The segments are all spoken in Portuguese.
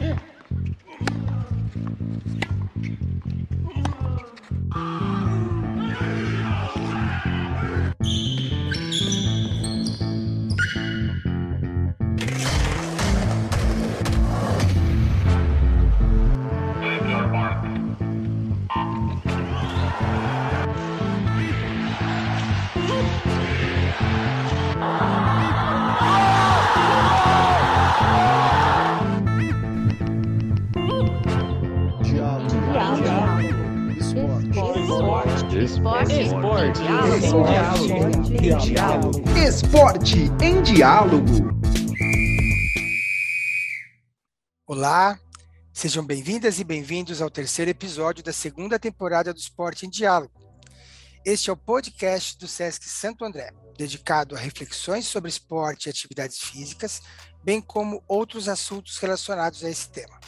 Esporte Diálogo. Olá, sejam bem-vindas e bem-vindos ao terceiro episódio da segunda temporada do Esporte em Diálogo. Este é o podcast do SESC Santo André, dedicado a reflexões sobre esporte e atividades físicas, bem como outros assuntos relacionados a esse tema.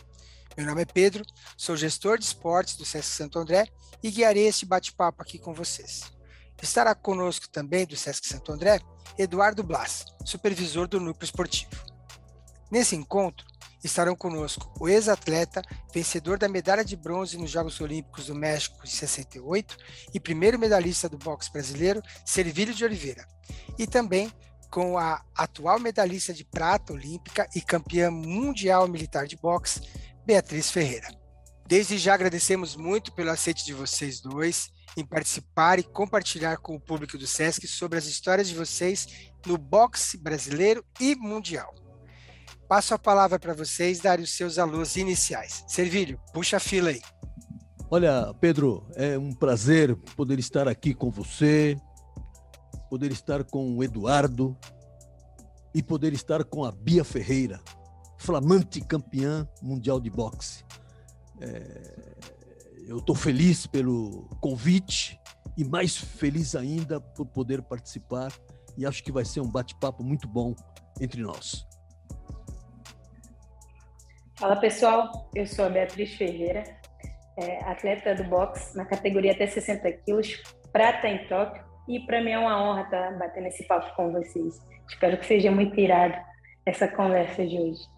Meu nome é Pedro, sou gestor de esportes do SESC Santo André e guiarei este bate-papo aqui com vocês. Estará conosco também do SESC Santo André Eduardo Blas, supervisor do núcleo esportivo. Nesse encontro, estarão conosco o ex-atleta, vencedor da medalha de bronze nos Jogos Olímpicos do México de 68 e primeiro medalhista do boxe brasileiro, Servílio de Oliveira, e também com a atual medalhista de prata olímpica e campeã mundial militar de boxe, Beatriz Ferreira. Desde já agradecemos muito pelo aceite de vocês dois em participar e compartilhar com o público do SESC sobre as histórias de vocês no boxe brasileiro e mundial. Passo a palavra para vocês darem os seus alôs iniciais. Servílio, puxa a fila aí. Olha, Pedro, é um prazer poder estar aqui com você, poder estar com o Eduardo e poder estar com a Bia Ferreira, flamante campeã mundial de boxe. É, eu estou feliz pelo convite e mais feliz ainda por poder participar e acho que vai ser um bate-papo muito bom entre nós. Fala pessoal, eu sou a Beatriz Ferreira, é, atleta do boxe na categoria até 60 quilos, prata em Tóquio e para mim é uma honra estar tá batendo esse papo com vocês. Espero que seja muito irado essa conversa de hoje.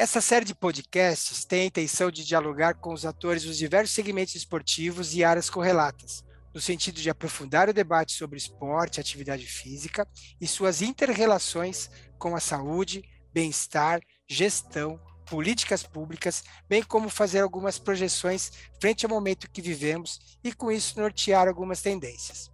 Essa série de podcasts tem a intenção de dialogar com os atores dos diversos segmentos esportivos e áreas correlatas, no sentido de aprofundar o debate sobre esporte, atividade física e suas interrelações com a saúde, bem-estar, gestão, políticas públicas, bem como fazer algumas projeções frente ao momento que vivemos e, com isso, nortear algumas tendências.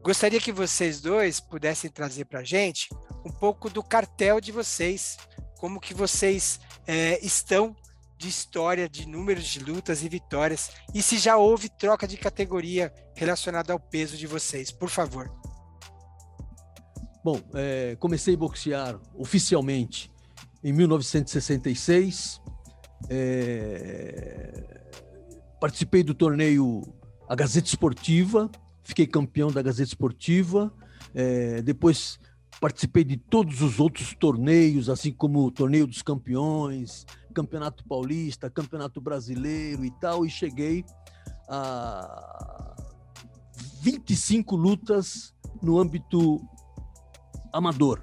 Gostaria que vocês dois pudessem trazer para a gente um pouco do cartel de vocês como que vocês é, estão de história, de números de lutas e vitórias, e se já houve troca de categoria relacionada ao peso de vocês, por favor. Bom, é, comecei a boxear oficialmente em 1966. É, participei do torneio A Gazeta Esportiva, fiquei campeão da Gazeta Esportiva. É, depois participei de todos os outros torneios, assim como o Torneio dos Campeões, Campeonato Paulista, Campeonato Brasileiro e tal, e cheguei a 25 lutas no âmbito amador.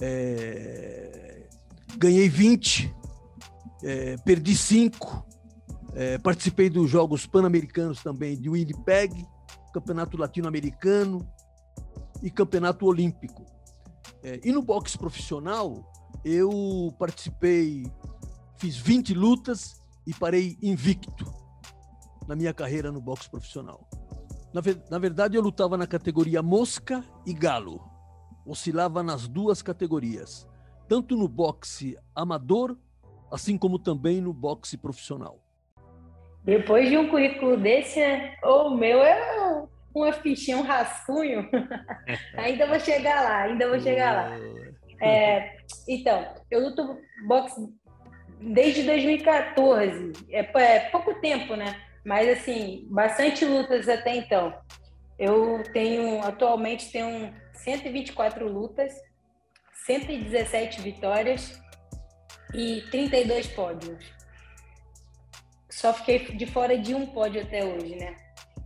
É, ganhei 20, é, perdi 5, é, participei dos Jogos Pan-Americanos também de Winnipeg, Campeonato Latino-Americano e Campeonato Olímpico. É, e no boxe profissional, eu participei, fiz 20 lutas e parei invicto na minha carreira no boxe profissional. Na, na verdade, eu lutava na categoria mosca e galo. Oscilava nas duas categorias, tanto no boxe amador, assim como também no boxe profissional. Depois de um currículo desse, o meu é uma fichinha, um rascunho. ainda vou chegar lá, ainda vou chegar lá. É, então, eu luto boxe desde 2014. É, é, pouco tempo, né? Mas, assim, bastante lutas até então. Eu tenho, atualmente, tenho 124 lutas, 117 vitórias e 32 pódios. Só fiquei de fora de um pódio até hoje, né?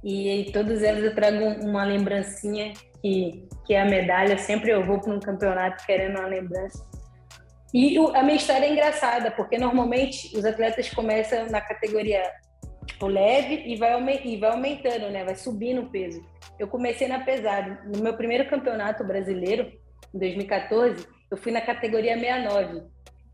E todos eles eu trago uma lembrancinha que, que é a medalha. Sempre eu vou para um campeonato querendo uma lembrança. E a minha história é engraçada, porque normalmente os atletas começam na categoria tipo, leve e vai, e vai aumentando, né? Vai subindo o peso. Eu comecei na pesada. No meu primeiro campeonato brasileiro, em 2014, eu fui na categoria 69.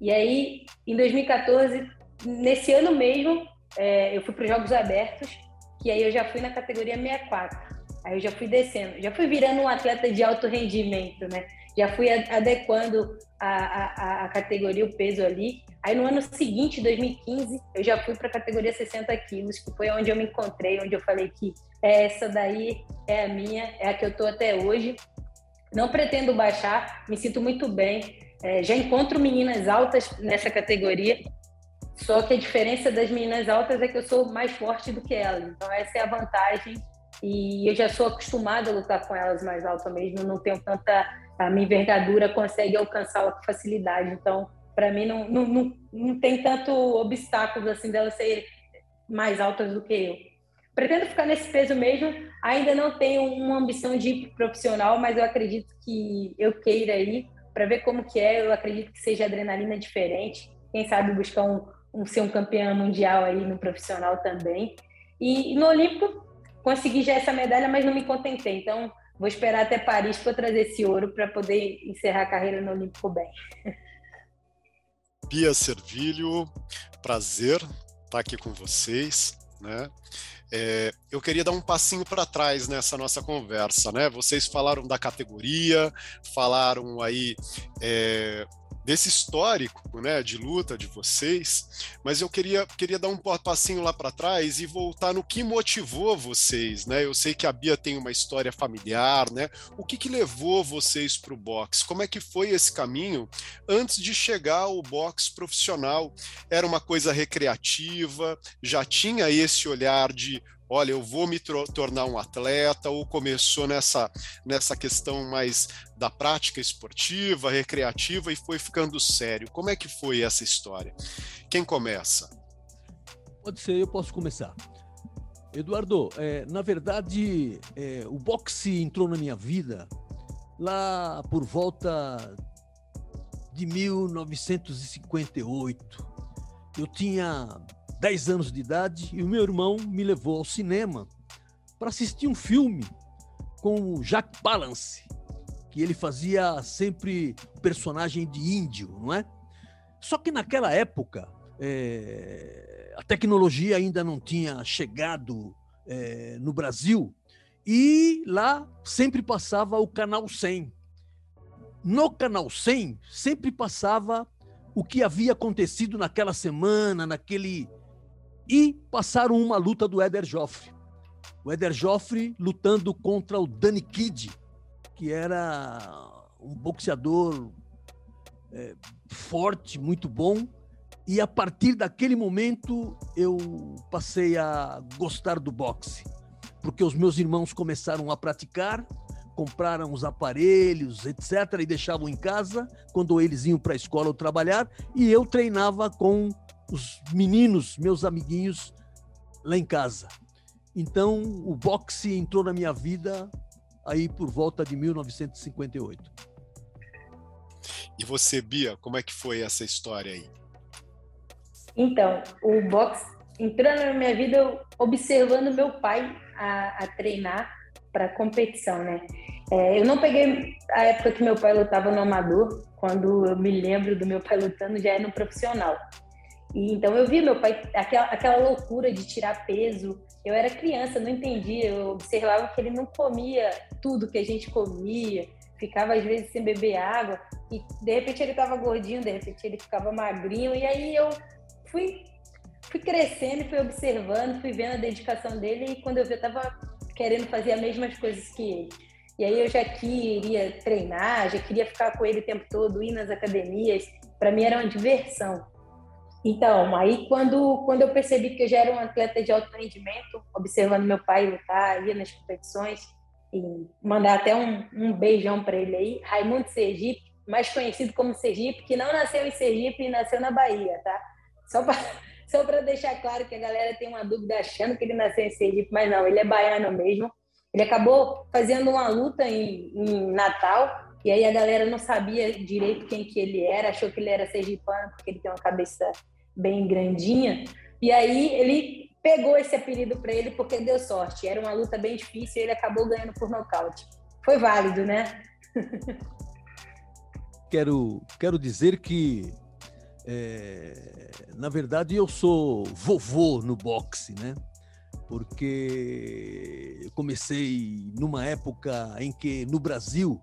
E aí, em 2014, nesse ano mesmo, é, eu fui para os Jogos Abertos, que aí eu já fui na categoria 64. Aí eu já fui descendo, já fui virando um atleta de alto rendimento, né? Já fui adequando a, a, a categoria, o peso ali. Aí no ano seguinte, 2015, eu já fui para a categoria 60 quilos, que foi onde eu me encontrei, onde eu falei que essa daí é a minha, é a que eu tô até hoje. Não pretendo baixar, me sinto muito bem. É, já encontro meninas altas nessa categoria, só que a diferença das meninas altas é que eu sou mais forte do que elas. Então essa é a vantagem e eu já sou acostumada a lutar com elas mais altas mesmo, não tenho tanta a minha envergadura consegue alcançá-la com facilidade. Então, para mim não, não, não, não tem tanto obstáculos assim delas serem mais altas do que eu. Pretendo ficar nesse peso mesmo. Ainda não tenho uma ambição de ir profissional, mas eu acredito que eu queira ir para ver como que é. Eu acredito que seja adrenalina diferente. Quem sabe buscar um, um ser um campeão mundial aí no profissional também. E, no Olímpico consegui já essa medalha, mas não me contentei. Então vou esperar até Paris para trazer esse ouro para poder encerrar a carreira no Olímpico bem. Bia Servilho, prazer estar aqui com vocês, né? É, eu queria dar um passinho para trás nessa nossa conversa, né? Vocês falaram da categoria, falaram aí é, desse histórico né, de luta de vocês, mas eu queria, queria dar um passinho lá para trás e voltar no que motivou vocês. Né? Eu sei que a Bia tem uma história familiar, né? O que, que levou vocês para o boxe? Como é que foi esse caminho antes de chegar ao boxe profissional? Era uma coisa recreativa? Já tinha esse olhar de olha, eu vou me tornar um atleta, ou começou nessa, nessa questão mais da prática esportiva, recreativa e foi ficando sério. Como é que foi essa história? Quem começa? Pode ser, eu posso começar. Eduardo, é, na verdade, é, o boxe entrou na minha vida lá por volta de 1958. Eu tinha 10 anos de idade e o meu irmão me levou ao cinema para assistir um filme com o Jack Palance, que ele fazia sempre personagem de índio, não é? Só que naquela época é, a tecnologia ainda não tinha chegado é, no Brasil e lá sempre passava o canal 100. No canal 100 sempre passava o que havia acontecido naquela semana, naquele e passaram uma luta do Éder Joffre. O Éder Joffre lutando contra o Danny Kidd, que era um boxeador é, forte, muito bom. E a partir daquele momento eu passei a gostar do boxe, porque os meus irmãos começaram a praticar, compraram os aparelhos, etc., e deixavam em casa quando eles iam para a escola ou trabalhar, e eu treinava com os meninos, meus amiguinhos, lá em casa. Então, o boxe entrou na minha vida aí por volta de 1958. E você, Bia, como é que foi essa história aí? Então, o boxe entrou na minha vida observando meu pai a, a treinar para competição, né? É, eu não peguei a época que meu pai lutava no amador, quando eu me lembro do meu pai lutando já é no profissional. E, então eu vi meu pai, aquela, aquela loucura de tirar peso. Eu era criança, não entendia. Eu observava que ele não comia tudo que a gente comia, ficava às vezes sem beber água. E de repente ele estava gordinho, de repente ele ficava magrinho. E aí eu fui, fui crescendo, fui observando, fui vendo a dedicação dele. E quando eu vi, eu estava querendo fazer as mesmas coisas que ele. E aí eu já queria treinar, já queria ficar com ele o tempo todo, ir nas academias. Para mim era uma diversão. Então, aí quando, quando eu percebi que eu já era um atleta de alto rendimento, observando meu pai lutar, ia nas competições, e mandar até um, um beijão para ele aí, Raimundo Sergipe, mais conhecido como Sergipe, que não nasceu em Sergipe e nasceu na Bahia, tá? Só para só deixar claro que a galera tem uma dúvida achando que ele nasceu em Sergipe, mas não, ele é baiano mesmo. Ele acabou fazendo uma luta em, em Natal, E aí a galera não sabia direito quem que ele era, achou que ele era sergipano, porque ele tem uma cabeça bem grandinha. E aí ele pegou esse apelido para ele porque deu sorte. Era uma luta bem difícil e ele acabou ganhando por nocaute. Foi válido, né? quero, quero dizer que, é, na verdade, eu sou vovô no boxe, né? Porque eu comecei numa época em que no Brasil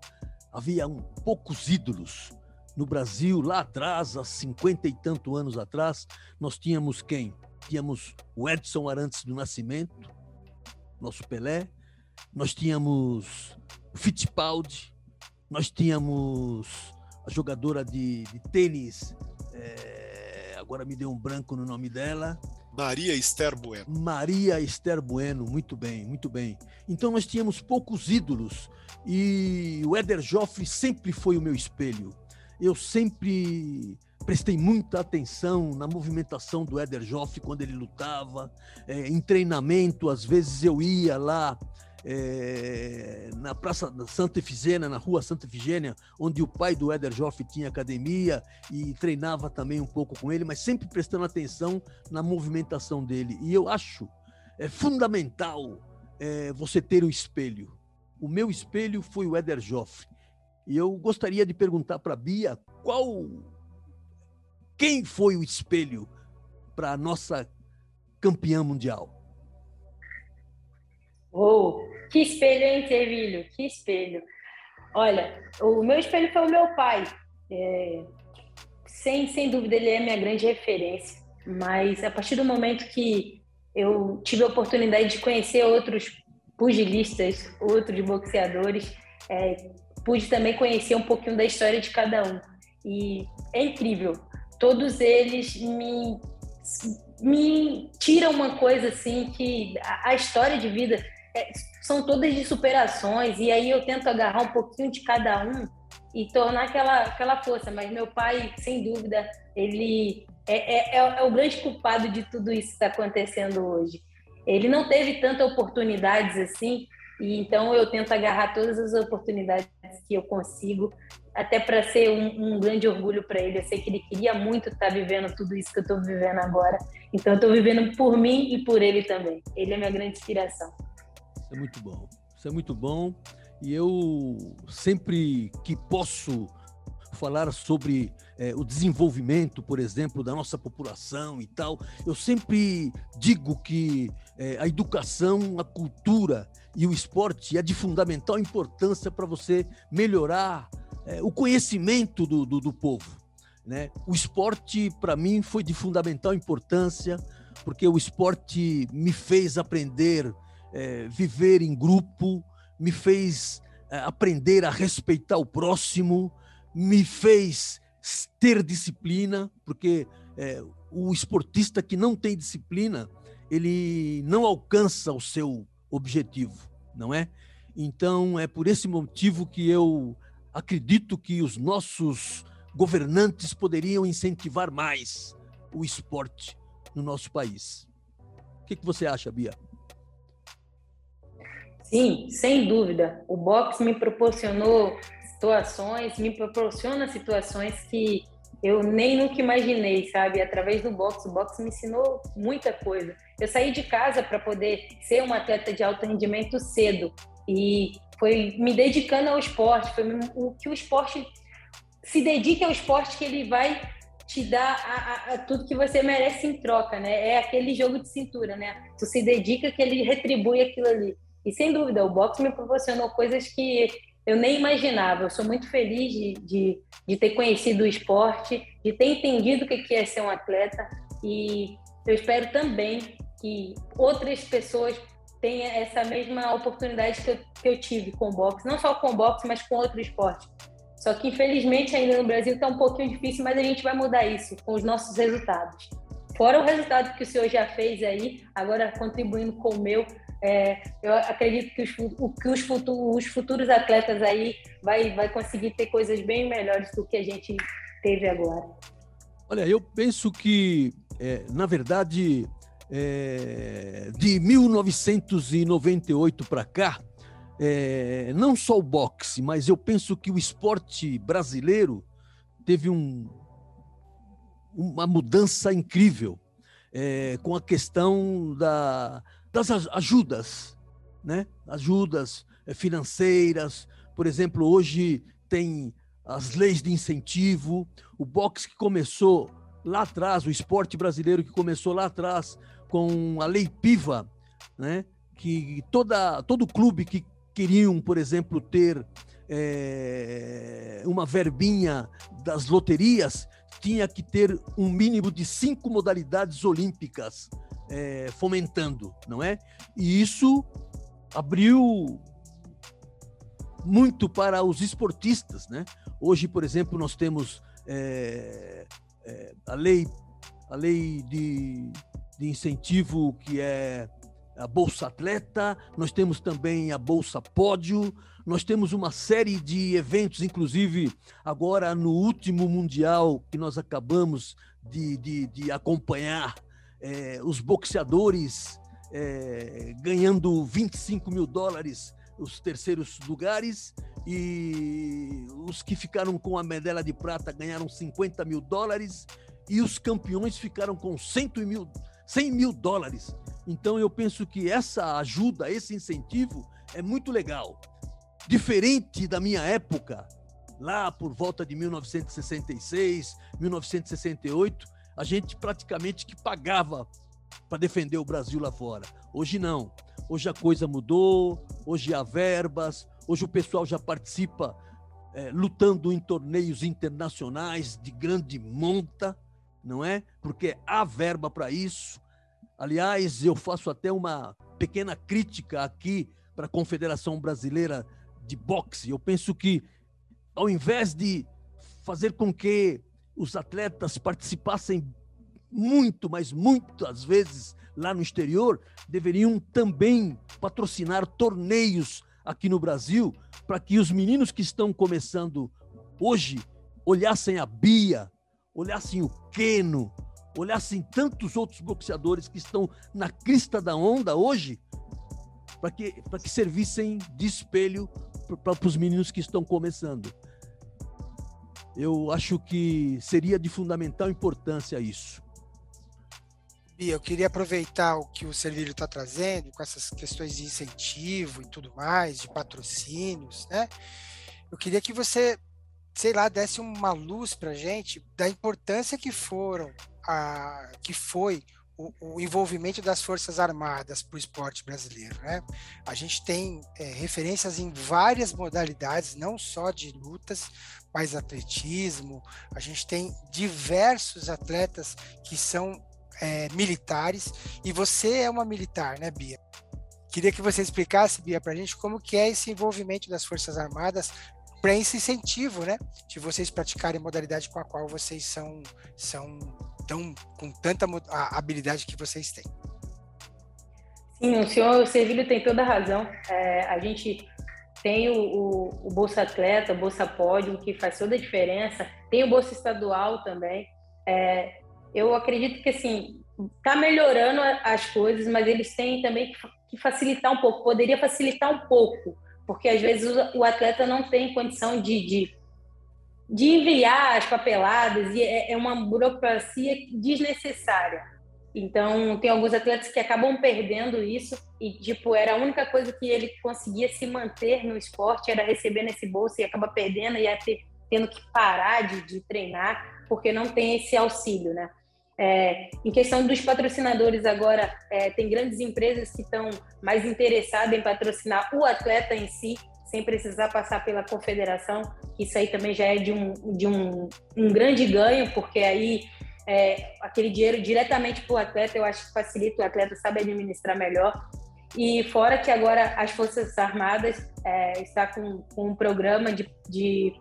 havia um, poucos ídolos. No Brasil, lá atrás, há cinquenta e tanto anos atrás, nós tínhamos quem? Tínhamos o Edson Arantes do Nascimento, nosso Pelé, nós tínhamos o Fittipaldi, nós tínhamos a jogadora de, de tênis, é, agora me deu um branco no nome dela. Maria Esther Bueno. Maria Esther Bueno, muito bem, muito bem. Então nós tínhamos poucos ídolos e o Éder Joffre sempre foi o meu espelho. Eu sempre prestei muita atenção na movimentação do Éder Joffre quando ele lutava, é, em treinamento, às vezes eu ia lá é, na Praça Santa Efigênia, na Rua Santa Efigênia, onde o pai do Éder Joff tinha academia e treinava também um pouco com ele, mas sempre prestando atenção na movimentação dele. E eu acho é fundamental é, você ter um espelho. O meu espelho foi o Éder Joffre. E eu gostaria de perguntar para a Bia qual quem foi o espelho para a nossa campeã mundial. Oh, que espelho, hein, Servilho? Que espelho. Olha, o meu espelho foi o meu pai. É, sem, sem dúvida, ele é minha grande referência. Mas a partir do momento que eu tive a oportunidade de conhecer outros pugilistas, outros boxeadores, é, pude também conhecer um pouquinho da história de cada um. E é incrível. Todos eles me, me tiram uma coisa assim que a, a história de vida é, são todas de superações, e aí eu tento agarrar um pouquinho de cada um e tornar aquela, aquela força. Mas meu pai, sem dúvida, ele é, é, é, é o grande culpado de tudo isso que está acontecendo hoje. Ele não teve tantas oportunidades assim, e então eu tento agarrar todas as oportunidades que eu consigo, até para ser um, um, grande orgulho para ele. Eu sei que ele queria muito estar tá vivendo tudo isso que eu estou vivendo agora, então eu estou vivendo por mim e por ele também. Ele é minha grande inspiração. Isso é muito bom. Isso é muito bom. E eu sempre que posso falar sobre é, o desenvolvimento, por exemplo, da nossa população e tal, eu sempre digo que é, a educação, a cultura e o esporte é de fundamental importância para você melhorar é, o conhecimento do, do, do povo. Né? O esporte, para mim, foi de fundamental importância, porque o esporte me fez aprender é, viver em grupo, me fez é, aprender a respeitar o próximo, me fez ter disciplina, porque é, o esportista que não tem disciplina, ele não alcança o seu objetivo, não é? Então, é por esse motivo que eu acredito que os nossos governantes poderiam incentivar mais o esporte no nosso país. O que, que você acha, Bia? Sim, sem dúvida. O boxe me proporcionou situações, me proporciona situações que eu nem nunca imaginei, sabe? Através do boxe, o boxe me ensinou muita coisa. Eu saí de casa para poder ser uma atleta de alto rendimento cedo e foi me dedicando ao esporte, foi o que o esporte se dedique ao esporte que ele vai te dar a, a, a, tudo que você merece em troca, né? É aquele jogo de cintura, né? Tu se dedica que ele retribui aquilo ali. E sem dúvida, o boxe me proporcionou coisas que eu nem imaginava. Eu sou muito feliz de, de, de ter conhecido o esporte, de ter entendido o que é ser um atleta. E eu espero também que outras pessoas tenham essa mesma oportunidade que eu, que eu tive com o boxe. Não só com o boxe, mas com outro esporte. Só que, infelizmente, ainda no Brasil está um pouquinho difícil, mas a gente vai mudar isso com os nossos resultados. Fora o resultado que o senhor já fez aí, agora contribuindo com o meu, é, eu acredito que, os, que os, futuros, os, futuros, atletas aí vai, vai conseguir ter coisas bem melhores do que a gente teve agora. Olha, eu penso que, é, na verdade, é, de 1998 para cá, é, não só o boxe, mas eu penso que o esporte brasileiro teve um, uma mudança incrível é, com a questão da, das ajudas, né? ajudas é, financeiras. Por exemplo, hoje tem as leis de incentivo, o boxe que começou lá atrás, o esporte brasileiro que começou lá atrás com a lei Piva, né? que toda, todo clube que queriam, por exemplo, ter é, uma verbinha das loterias tinha que ter um mínimo de cinco modalidades olímpicas é, fomentando, não é? E isso abriu muito para os esportistas, né? Hoje, por exemplo, nós temos é, é, a lei, a lei de, de incentivo que é a Bolsa Atleta, nós temos também a Bolsa Pódio, nós temos uma série de eventos, inclusive agora no último Mundial que nós acabamos de, de, de acompanhar, é, os boxeadores é, ganhando 25 mil dólares os terceiros lugares e os que ficaram com a medalha de prata ganharam 50 mil dólares e os campeões ficaram com 100 mil, 100 mil dólares. Então eu penso que essa ajuda, esse incentivo é muito legal. Diferente da minha época, lá por volta de 1966, 1968, a gente praticamente que pagava para defender o Brasil lá fora. Hoje não. Hoje a coisa mudou, hoje há verbas, hoje o pessoal já participa é, lutando em torneios internacionais de grande monta, não é? Porque há verba para isso. Aliás, eu faço até uma pequena crítica aqui para a Confederação Brasileira de Boxe. Eu penso que, ao invés de fazer com que os atletas participassem muito, mas muitas vezes lá no exterior, deveriam também patrocinar torneios aqui no Brasil, para que os meninos que estão começando hoje olhassem a Bia, olhassem o Keno, olhassem tantos outros boxeadores que estão na crista da onda hoje, para que, que servissem de espelho para os meninos que estão começando. Eu acho que seria de fundamental importância isso. Bia, eu queria aproveitar o que o Servílio está trazendo, com essas questões de incentivo e tudo mais, de patrocínios, né? Eu queria que você, sei lá, desse uma luz para gente da importância que foram a, que foi o, o, envolvimento das Forças Armadas para o esporte brasileiro. Né? A gente tem é, referências em várias modalidades, não só de lutas, mas atletismo. A gente tem diversos atletas que são é, militares, e você é uma militar, né, Bia? Queria que você explicasse, Bia, para a gente como que é esse envolvimento das Forças Armadas para esse incentivo, né, de vocês praticarem modalidade com a qual vocês são, são tão, com tanta habilidade que vocês têm. Sim, o senhor Servilho tem toda a razão. É, a gente tem o, o, o, Bolsa Atleta, o Bolsa Pódio, que faz toda a diferença. Tem o Bolsa Estadual também. É, eu acredito que, assim, está melhorando as coisas, mas eles têm também que facilitar um pouco. Poderia facilitar um pouco, porque às vezes o atleta não tem condição de, de de enviar as papeladas e é, é uma burocracia desnecessária. Então, tem alguns atletas que acabam perdendo isso e, tipo, era a única coisa que ele conseguia se manter no esporte, era receber nesse bolso e acaba perdendo e ter, tendo que parar de, de treinar porque não tem esse auxílio, né? É, em questão dos patrocinadores agora, é, tem grandes empresas que estão mais interessadas em patrocinar o atleta em si, sem precisar passar pela confederação. Isso aí também já é de um, de um, um grande ganho, porque aí é, aquele dinheiro diretamente para o atleta, eu acho que facilita, o atleta sabe administrar melhor. E fora que agora as Forças Armadas é, está com, com, um programa de, de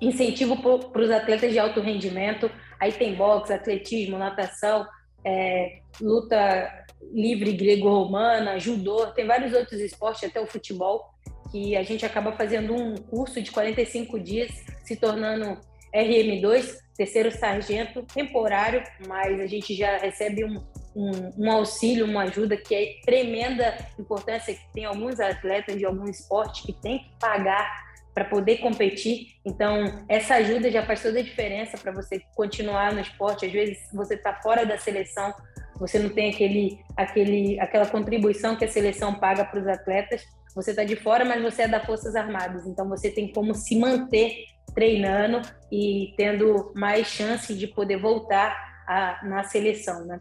incentivo para os atletas de alto rendimento. Aí tem boxe, atletismo, natação, é, luta livre grego-romana, judô, tem vários outros esportes, até o futebol que a gente acaba fazendo um curso de 45 dias, se tornando RM2, terceiro sargento temporário, mas a gente já recebe um, um, um, auxílio, uma ajuda que é tremenda importância, que tem alguns atletas de algum esporte que tem que pagar para poder competir. Então, essa ajuda já faz toda a diferença para você continuar no esporte. Às vezes, você está fora da seleção, você não tem aquele, aquele, aquela contribuição que a seleção paga para os atletas. Você está de fora, mas você é das Forças Armadas. Então, você tem como se manter treinando e tendo mais chance de poder voltar a, na seleção, né?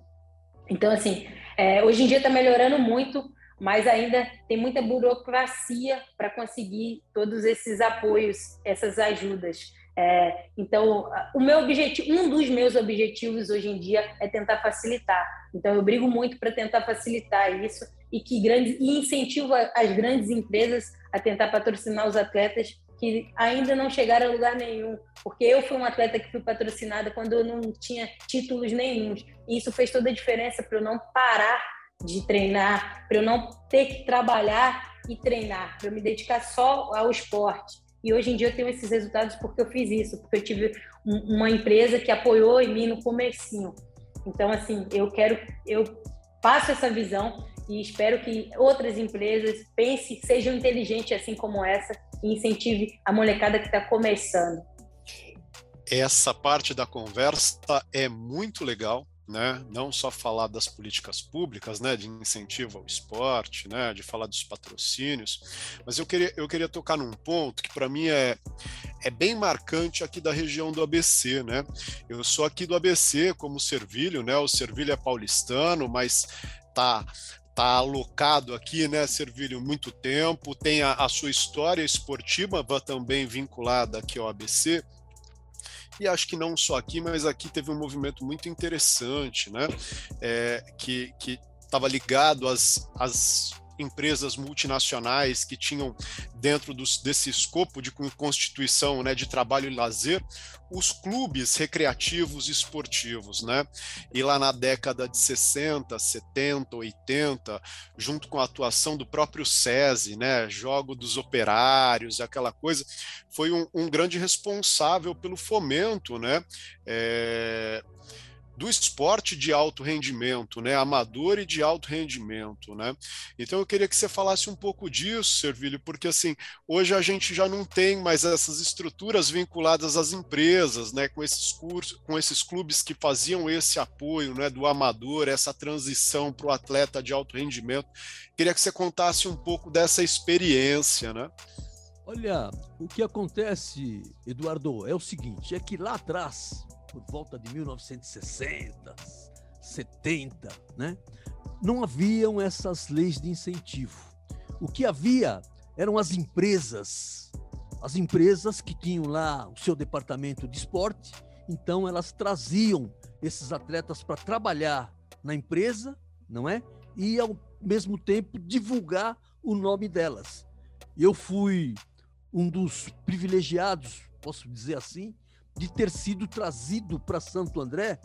Então, assim, é, hoje em dia está melhorando muito, mas ainda tem muita burocracia para conseguir todos esses apoios, essas ajudas. É, então, o meu objetivo, um dos meus objetivos hoje em dia é tentar facilitar. Então, eu brigo muito para tentar facilitar isso e que grandes e incentivo as grandes empresas a tentar patrocinar os atletas que ainda não chegaram a lugar nenhum, porque eu fui um atleta que fui patrocinada quando eu não tinha títulos nenhums. E isso fez toda a diferença para eu não parar de treinar, para eu não ter que trabalhar e treinar, para eu me dedicar só ao esporte. E hoje em dia eu tenho esses resultados porque eu fiz isso, porque eu tive uma empresa que apoiou em mim no comecinho. Então, assim, eu quero, eu passo essa visão e espero que outras empresas pensem, sejam inteligentes assim como essa e incentive a molecada que está começando. Essa parte da conversa é muito legal, né? Não só falar das políticas públicas, né, de incentivo ao esporte, né, de falar dos patrocínios, mas eu queria, eu queria tocar num ponto que para mim é, é bem marcante aqui da região do ABC, né? Eu sou aqui do ABC como Servilho, né? O Servilho é paulistano, mas tá tá alocado aqui, né, Servilho, muito tempo, tem a, a sua história esportiva também vinculada aqui ao ABC, e acho que não só aqui, mas aqui teve um movimento muito interessante, né? É, que estava ligado às, às empresas multinacionais que tinham dentro dos, desse escopo de constituição né, de trabalho e lazer os clubes recreativos e esportivos, né? E lá na década de 60, 70, 80, junto com a atuação do próprio SESI, né, jogo dos operários, aquela coisa, foi um, um grande responsável pelo fomento, né, é, do esporte de alto rendimento, né, amador e de alto rendimento, né? Então eu queria que você falasse um pouco disso, Servilho, porque assim, hoje a gente já não tem mais essas estruturas vinculadas às empresas, né, com esses cursos, com esses clubes que faziam esse apoio, né, do amador, essa transição para o atleta de alto rendimento. Queria que você contasse um pouco dessa experiência, né? Olha, o que acontece, Eduardo, é o seguinte, é que lá atrás por volta de 1960, 70, né? Não haviam essas leis de incentivo. O que havia eram as empresas, as empresas que tinham lá o seu departamento de esporte, então elas traziam esses atletas para trabalhar na empresa, não é? E ao mesmo tempo divulgar o nome delas. Eu fui um dos privilegiados, posso dizer assim, de ter sido trazido para Santo André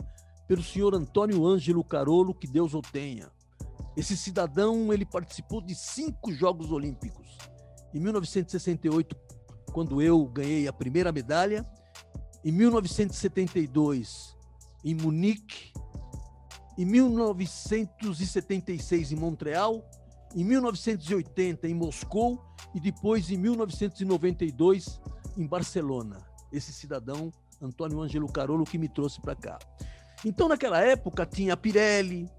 pelo senhor Antônio Ângelo Carolo, que Deus o tenha. Esse cidadão, ele participou de cinco Jogos Olímpicos. Em 1968, quando eu ganhei a primeira medalha, em 1972, em Munique, em 1976, em Montreal, em 1980, em Moscou. E depois, em 1992, em Barcelona esse cidadão Antônio Ângelo Carolo que me trouxe para cá. Então, naquela época, tinha a Pirelli,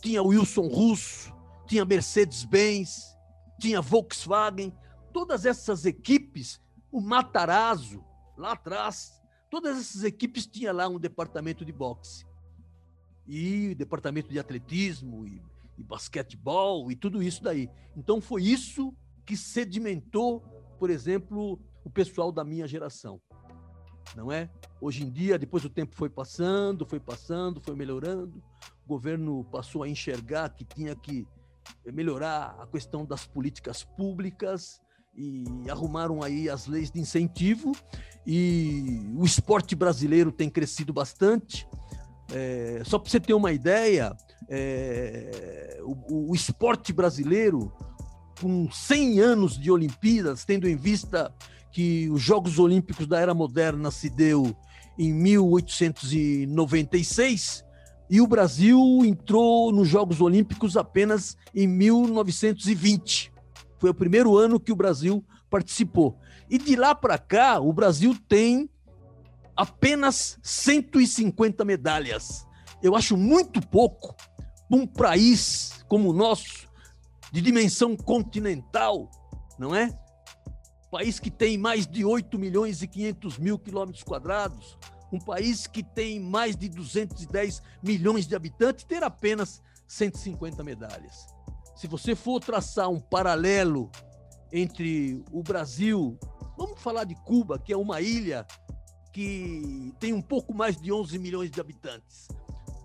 tinha Wilson Russo, tinha Mercedes-Benz, tinha Volkswagen, todas essas equipes, o Matarazzo, lá atrás, todas essas equipes tinham lá um departamento de boxe. E departamento de atletismo e, e basquetebol e tudo isso daí. Então foi isso que sedimentou, por exemplo, o pessoal da minha geração não é? Hoje em dia, depois o tempo foi passando, foi passando, foi melhorando, o governo passou a enxergar que tinha que melhorar a questão das políticas públicas e arrumaram aí as leis de incentivo e o esporte brasileiro tem crescido bastante. É, só para você ter uma ideia, é, o, o esporte brasileiro, com 100 anos de Olimpíadas, tendo em vista que os Jogos Olímpicos da Era Moderna se deu em 1896, E o Brasil entrou nos Jogos Olímpicos apenas em 1920. Foi o primeiro ano que o Brasil participou. E de lá para cá, o Brasil tem apenas 150 medalhas. Eu acho muito pouco para um país como o nosso, de dimensão continental, não é? País que tem mais de 8 milhões e 500 mil quilômetros quadrados, um país que tem mais de 210 milhões de habitantes, ter apenas 150 medalhas. Se você for traçar um paralelo entre o Brasil, vamos falar de Cuba, que é uma ilha que tem um pouco mais de 11 milhões de habitantes.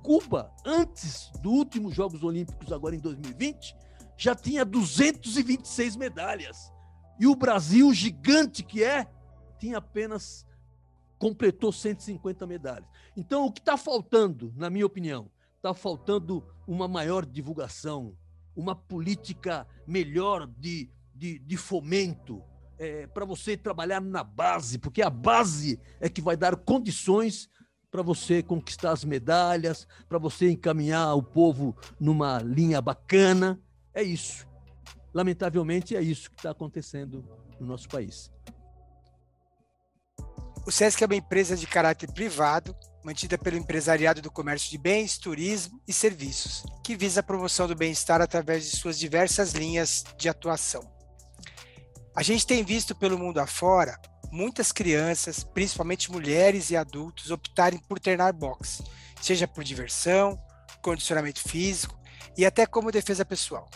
Cuba, antes dos últimos Jogos Olímpicos, agora em 2020, já tinha 226 medalhas. E o Brasil, gigante que é, tinha apenas completou 150 medalhas. Então, o que está faltando, na minha opinião, está faltando uma maior divulgação, uma política melhor de, de, de fomento, é, para você trabalhar na base, porque a base é que vai dar condições para você conquistar as medalhas, para você encaminhar o povo numa linha bacana. É isso. Lamentavelmente, é isso que está acontecendo no nosso país. O SESC é uma empresa de caráter privado, mantida pelo empresariado do comércio de bens, turismo e serviços, que visa a promoção do bem-estar através de suas diversas linhas de atuação. A gente tem visto pelo mundo afora muitas crianças, principalmente mulheres e adultos, optarem por treinar boxe, seja por diversão, condicionamento físico e até como defesa pessoal.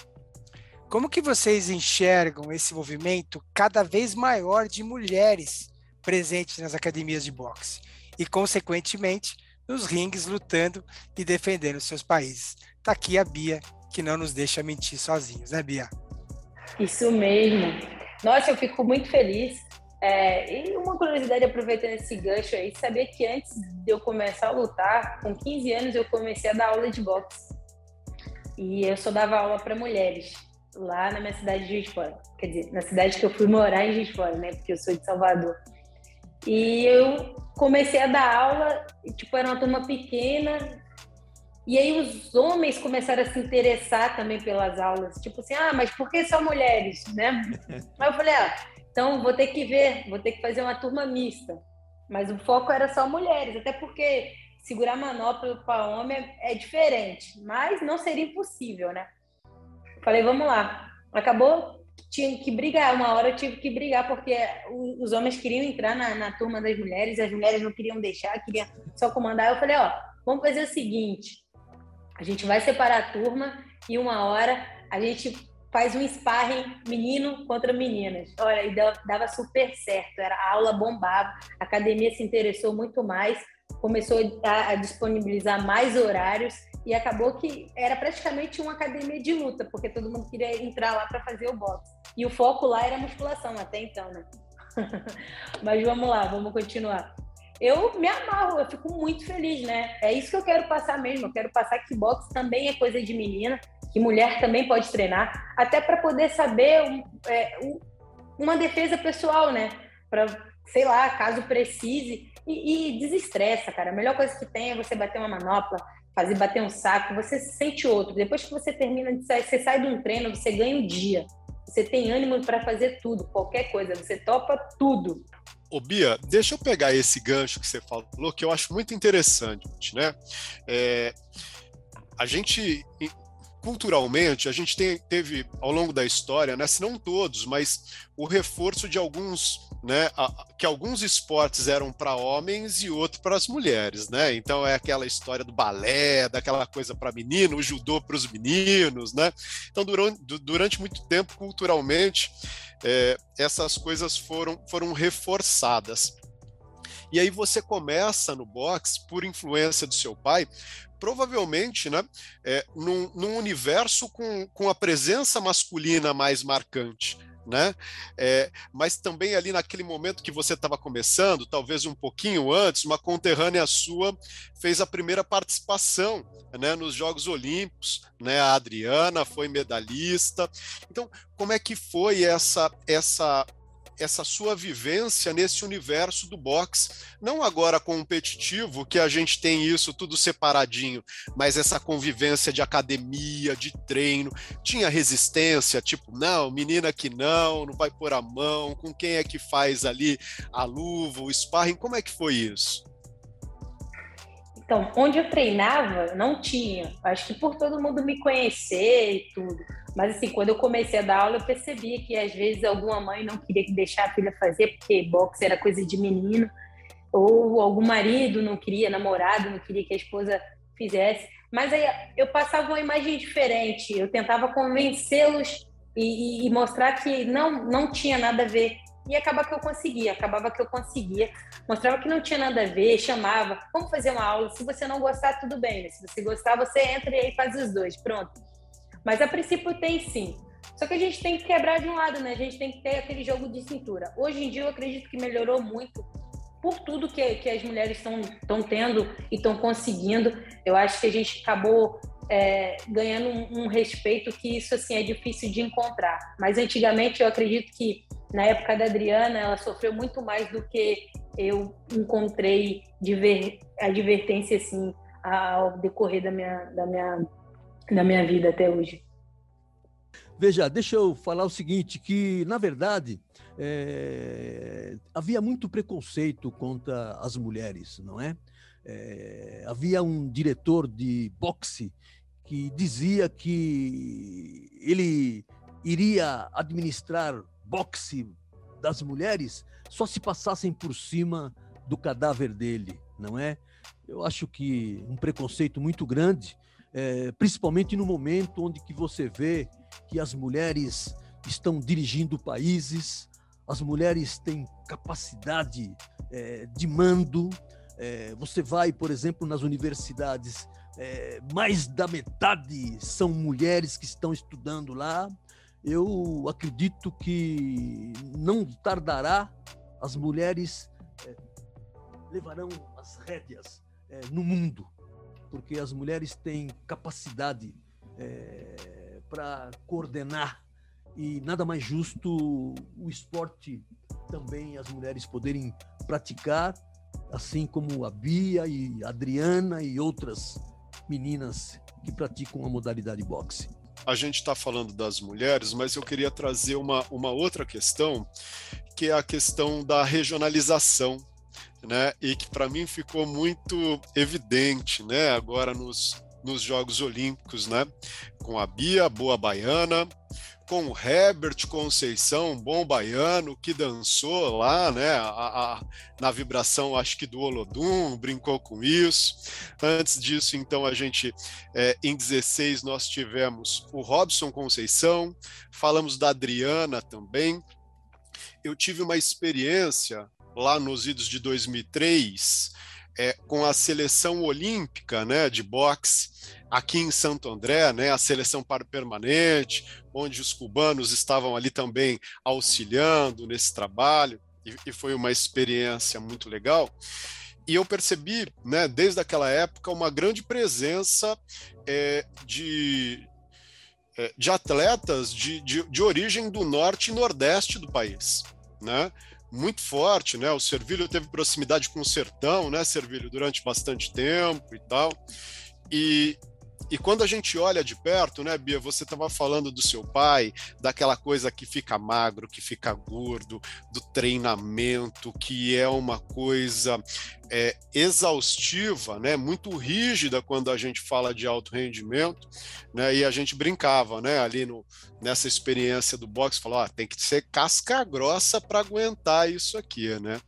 Como que vocês enxergam esse movimento cada vez maior de mulheres presentes nas academias de boxe e, consequentemente, nos ringues lutando e defendendo seus países? Tá aqui a Bia, que não nos deixa mentir sozinhos, né, Bia? Isso mesmo. Nossa, eu fico muito feliz. É, e uma curiosidade, aproveitando esse gancho aí, saber que antes de eu começar a lutar, com 15 anos, eu comecei a dar aula de boxe. E eu só dava aula para mulheres, lá na minha cidade de Juiz de Fora. Quer dizer, na cidade que eu fui morar em Juiz de Fora, né? Porque eu sou de Salvador. E eu comecei a dar aula, tipo, era uma turma pequena, e aí os homens começaram a se interessar também pelas aulas, tipo assim, ah, mas por que só mulheres, né? Aí eu falei, ah, então vou ter que ver, vou ter que fazer uma turma mista. Mas o foco era só mulheres, até porque segurar manopla para homem é diferente, mas não seria impossível, né? Falei, vamos lá. Acabou, tinha que brigar. Uma hora eu tive que brigar, porque os homens queriam entrar na, na turma das mulheres, as mulheres não queriam deixar, queriam só comandar. Eu falei, ó, vamos fazer o seguinte: a gente vai separar a turma e uma hora a gente faz um sparring menino contra meninas. Olha, e dava super certo, era a aula bombava, a academia se interessou muito mais, começou a, a disponibilizar mais horários e acabou que era praticamente uma academia de luta, porque todo mundo queria entrar lá para fazer o boxe. E o foco lá era musculação até então, né? Mas vamos lá, vamos continuar. Eu me amarro, eu fico muito feliz, né? É isso que eu quero passar mesmo. Eu quero passar que boxe também é coisa de menina, que mulher também pode treinar, até para poder saber um, é, um, uma defesa pessoal, né? Para, sei lá, caso precise. E, e desestressa, cara. A melhor coisa que tem é você bater uma manopla, fazer bater um saco, você sente outro. Depois que você termina você sai de um treino, você ganha um dia. Você tem ânimo para fazer tudo, qualquer coisa, você topa tudo. Ô Bia, deixa eu pegar esse gancho que você falou, que eu acho muito interessante, né? É, a gente culturalmente, a gente tem, teve ao longo da história, né, se não todos, mas o reforço de alguns, né, a, que alguns esportes eram para homens e outro para as mulheres, né? Então é aquela história do balé, daquela coisa para menino, o judô para os meninos, né? Então durante, durante muito tempo, culturalmente, é, essas coisas foram, foram reforçadas. E aí você começa no boxe, por influência do seu pai, provavelmente né, é, num, num universo com, com a presença masculina mais marcante. Né? É, mas também ali naquele momento que você estava começando, talvez um pouquinho antes, uma conterrânea sua fez a primeira participação né, nos Jogos Olímpicos, né? A Adriana foi medalhista. Então, como é que foi essa essa essa sua vivência nesse universo do boxe, não agora competitivo, que a gente tem isso tudo separadinho, mas essa convivência de academia, de treino, tinha resistência, tipo, não, menina que não, não vai pôr a mão, com quem é que faz ali a luva, o sparring, como é que foi isso? Então, onde eu treinava, não tinha. Acho que por todo mundo me conhecer e tudo. Mas, assim, quando eu comecei a dar aula, eu percebia que, às vezes, alguma mãe não queria deixar a filha fazer, porque boxe era coisa de menino. Ou algum marido não queria, namorado não queria que a esposa fizesse. Mas aí eu passava uma imagem diferente. Eu tentava convencê-los e, e, mostrar que não, não tinha nada a ver e acaba que eu conseguia, acabava que eu conseguia, mostrava que não tinha nada a ver, chamava, vamos fazer uma aula, se você não gostar, tudo bem, se você gostar, você entra e aí faz os dois, pronto. Mas a princípio tem sim. Só que a gente tem que quebrar de um lado, né? A gente tem que ter aquele jogo de cintura. Hoje em dia eu acredito que melhorou muito por tudo que, que as mulheres estão tendo e estão conseguindo. Eu acho que a gente acabou é, ganhando um, um, respeito que isso assim é difícil de encontrar. Mas antigamente eu acredito que na época da Adriana, ela sofreu muito mais do que eu encontrei de ver advertência assim ao decorrer da minha, da minha, da minha vida até hoje. Veja, deixa eu falar o seguinte, que na verdade é, havia muito preconceito contra as mulheres, não é? é? Havia um diretor de boxe que dizia que ele iria administrar boxe das mulheres só se passassem por cima do cadáver dele, não é? Eu acho que um preconceito muito grande, é, principalmente no momento onde que você vê que as mulheres estão dirigindo países, as mulheres têm capacidade é, de mando. É, você vai, por exemplo, nas universidades, é, mais da metade são mulheres que estão estudando lá eu acredito que não tardará, as mulheres é, levarão as rédeas é, no mundo, porque as mulheres têm capacidade é, para coordenar e nada mais justo o esporte também as mulheres poderem praticar, assim como a Bia e a Adriana e outras meninas que praticam a modalidade boxe a gente está falando das mulheres, mas eu queria trazer uma, uma outra questão, que é a questão da regionalização, né? E que para mim ficou muito evidente, né? Agora nos, nos Jogos Olímpicos, né? Com a Bia, boa baiana, com o Herbert Conceição, bom baiano, que dançou lá, né, a, a, na vibração, acho que do Olodum, brincou com isso. Antes disso, então, a gente, é, em 16, nós tivemos o Robson Conceição, falamos da Adriana também. Eu tive uma experiência lá nos idos de 2003, é, com a seleção olímpica né, de boxe aqui em Santo André, né, a seleção para permanente, onde os cubanos estavam ali também auxiliando nesse trabalho, e, e foi uma experiência muito legal. E eu percebi, né, desde aquela época, uma grande presença é, de, é, de atletas de, de, de origem do norte e nordeste do país. Né? Muito forte, né? O Servilho teve proximidade com o sertão, né, Servilho, durante bastante tempo e tal. E, e quando a gente olha de perto, né, Bia, você estava falando do seu pai, daquela coisa que fica magro, que fica gordo, do treinamento, que é uma coisa é, exaustiva, né, muito rígida quando a gente fala de alto rendimento, né, e a gente brincava, né, ali no, nessa experiência do boxe, falou, ah, tem que ser casca grossa para aguentar isso aqui, né?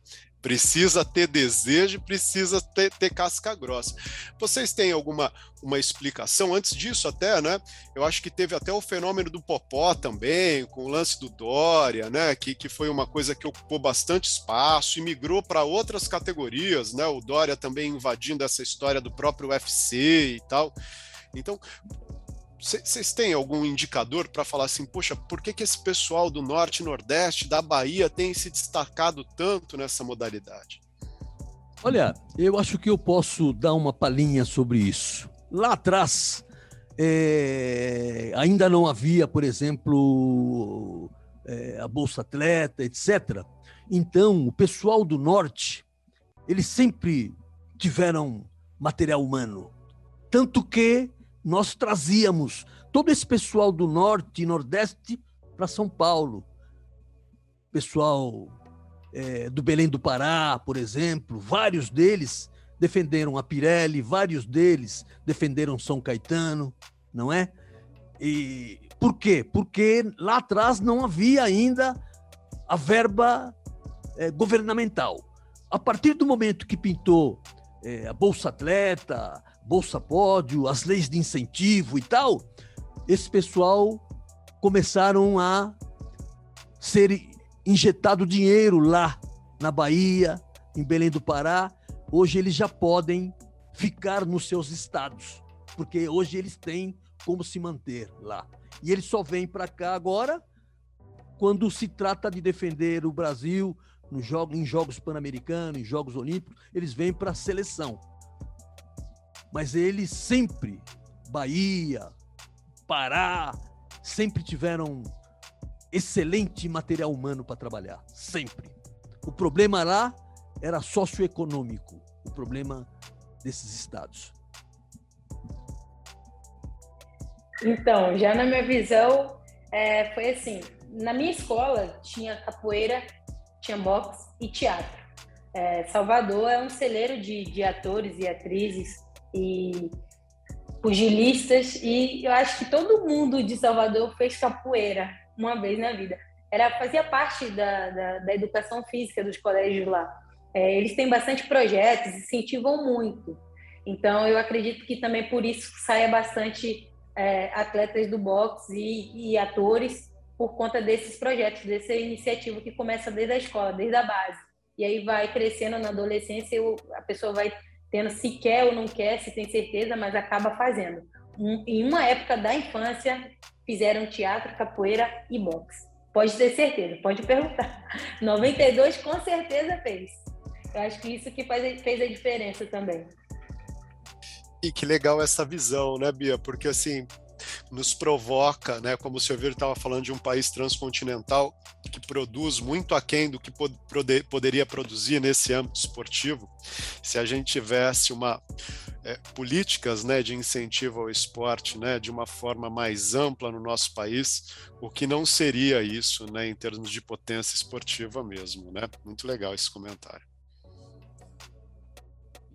Precisa ter desejo, precisa ter, ter, casca grossa. Vocês têm alguma uma explicação? Antes disso, até, né? Eu acho que teve até o fenômeno do Popó também, com o lance do Dória, né? Que, que foi uma coisa que ocupou bastante espaço e migrou para outras categorias, né? O Dória também invadindo essa história do próprio UFC e tal. Então, vocês têm algum indicador para falar assim, poxa, por que, que esse pessoal do norte nordeste, da Bahia, tem se destacado tanto nessa modalidade? Olha, eu acho que eu posso dar uma palhinha sobre isso. Lá atrás, é, ainda não havia, por exemplo, é, a Bolsa Atleta, etc. Então, o pessoal do Norte, eles sempre tiveram material humano. Tanto que nós trazíamos todo esse pessoal do Norte e Nordeste para São Paulo. Pessoal é, do Belém do Pará, por exemplo, vários deles defenderam a Pirelli, vários deles defenderam São Caetano, não é? E por quê? Porque lá atrás não havia ainda a verba é, governamental. A partir do momento que pintou é, a Bolsa Atleta, Bolsa Pódio, as leis de incentivo e tal, esse pessoal começaram a ser injetado dinheiro lá na Bahia, em Belém do Pará. Hoje eles já podem ficar nos seus estados, porque hoje eles têm como se manter lá. E eles só vêm para cá agora quando se trata de defender o Brasil no jogo, em Jogos Pan-Americanos, em Jogos Olímpicos, eles vêm para a seleção. Mas eles sempre, Bahia, Pará, sempre tiveram excelente material humano para trabalhar, sempre. O problema lá era socioeconômico, o problema desses estados. Então, já na minha visão, é, foi assim: na minha escola tinha capoeira, tinha boxe e teatro. É, Salvador é um celeiro de, de atores e atrizes e pugilistas, e eu acho que todo mundo de Salvador fez capoeira uma vez na vida. Era, fazia parte da, da, da educação física dos colégios lá. É, eles têm bastante projetos, incentivam muito. Então, eu acredito que também por isso saia bastante é, atletas do boxe e, e, atores por conta desses projetos, dessa iniciativa que começa desde a escola, desde a base. E aí vai crescendo na adolescência, a pessoa vai se quer ou não quer, se tem certeza, mas acaba fazendo. Um, em uma época da infância, fizeram teatro, capoeira e boxe. Pode ter certeza, pode perguntar. 92 com certeza fez. Eu acho que isso que faz, fez a diferença também. E que legal essa visão, né, Bia? Porque assim, nos provoca, né, como o senhor estava falando de um país transcontinental que produz muito aquém do que pod poderia produzir nesse âmbito esportivo. Se a gente tivesse uma é, políticas né, de incentivo ao esporte né, de uma forma mais ampla no nosso país, o que não seria isso né, em termos de potência esportiva mesmo. Né? Muito legal esse comentário.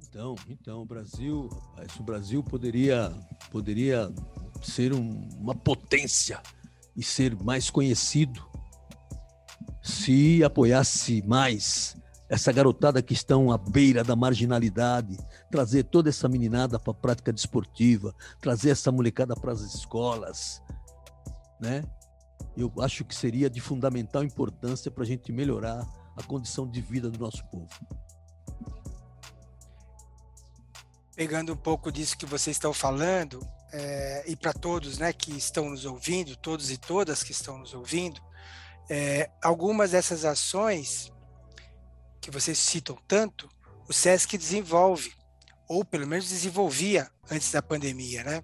Então, então, o Brasil, o Brasil poderia, poderia ser um, uma potência e ser mais conhecido se apoiasse mais essa garotada que estão à beira da marginalidade, trazer toda essa meninada para a prática desportiva, trazer essa molecada para as escolas, né? Eu acho que seria de fundamental importância para a gente melhorar a condição de vida do nosso povo. pegando um pouco disso que vocês estão falando, é, e para todos né, que estão nos ouvindo, todos e todas que estão nos ouvindo, é, algumas dessas ações que vocês citam tanto, o SESC desenvolve, ou pelo menos desenvolvia antes da pandemia, né?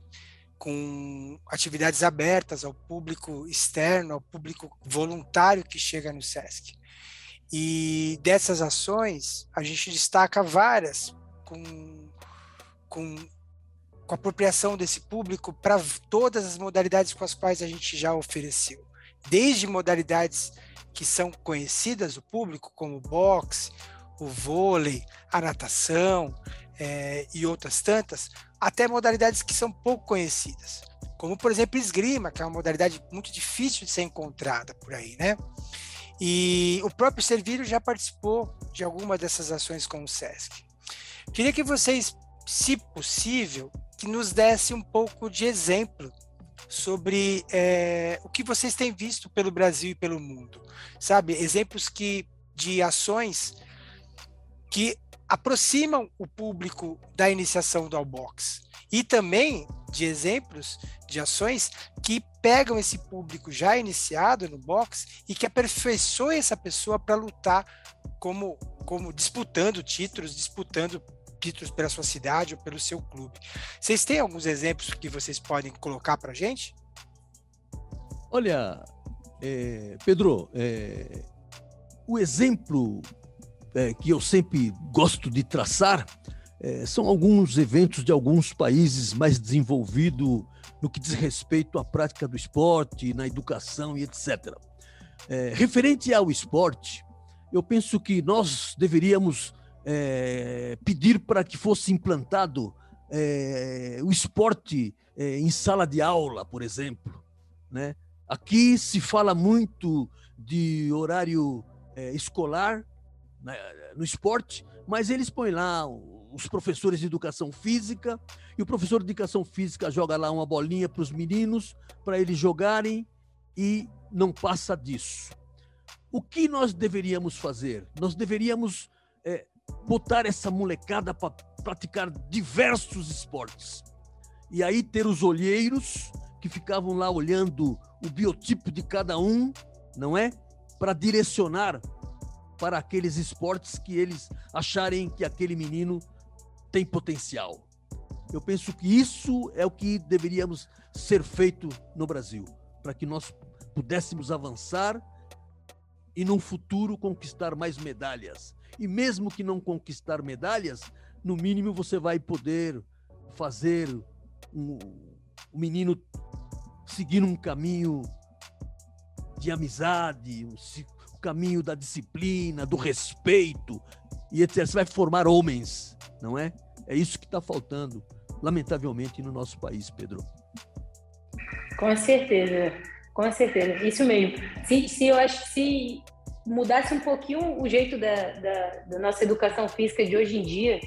com atividades abertas ao público externo, ao público voluntário que chega no SESC. E dessas ações, a gente destaca várias com com, com apropriação desse público para todas as modalidades com as quais a gente já ofereceu. Desde modalidades que são conhecidas do público, como o boxe, o vôlei, a natação é, e outras tantas, até modalidades que são pouco conhecidas, como por exemplo esgrima, que é uma modalidade muito difícil de ser encontrada por aí, né? E o próprio Servírio já participou de alguma dessas ações com o SESC. Queria que vocês se possível, que nos desse um pouco de exemplo sobre é, o que vocês têm visto pelo Brasil e pelo mundo, sabe? Exemplos que de ações que aproximam o público da iniciação do Allbox e também de exemplos de ações que pegam esse público já iniciado no box e que aperfeiçoam essa pessoa para lutar como como disputando títulos, disputando títulos pela sua cidade ou pelo seu clube. Vocês têm alguns exemplos que vocês podem colocar para gente? Olha, É, Pedro, é, o exemplo é, que eu sempre gosto de traçar é, são alguns eventos de alguns países mais desenvolvidos no que diz respeito à prática do esporte, na educação e etc. É, referente ao esporte, eu penso que nós deveríamos é, pedir para que fosse implantado é, o esporte é, em sala de aula, por exemplo. Né? Aqui se fala muito de horário é, escolar né, no esporte, mas eles põem lá os professores de educação física e o professor de educação física joga lá uma bolinha para os meninos para eles jogarem e não passa disso. O que nós deveríamos fazer? Nós deveríamos é, botar essa molecada para praticar diversos esportes. E aí ter os olheiros que ficavam lá olhando o biotipo de cada um, não é? Para direcionar para aqueles esportes que eles acharem que aquele menino tem potencial. Eu penso que isso é o que deveríamos ser feito no Brasil, para que nós pudéssemos avançar e no futuro conquistar mais medalhas. E mesmo que não conquistar medalhas, no mínimo você vai poder fazer um, um menino seguir um caminho de amizade, um, o caminho da disciplina, do respeito e etc. Você vai formar homens, não é? É isso que está faltando, lamentavelmente, no nosso país, Pedro. Com certeza, com certeza, isso mesmo. Se, se eu acho se mudasse um pouquinho o jeito da, da, da nossa educação física de hoje em dia,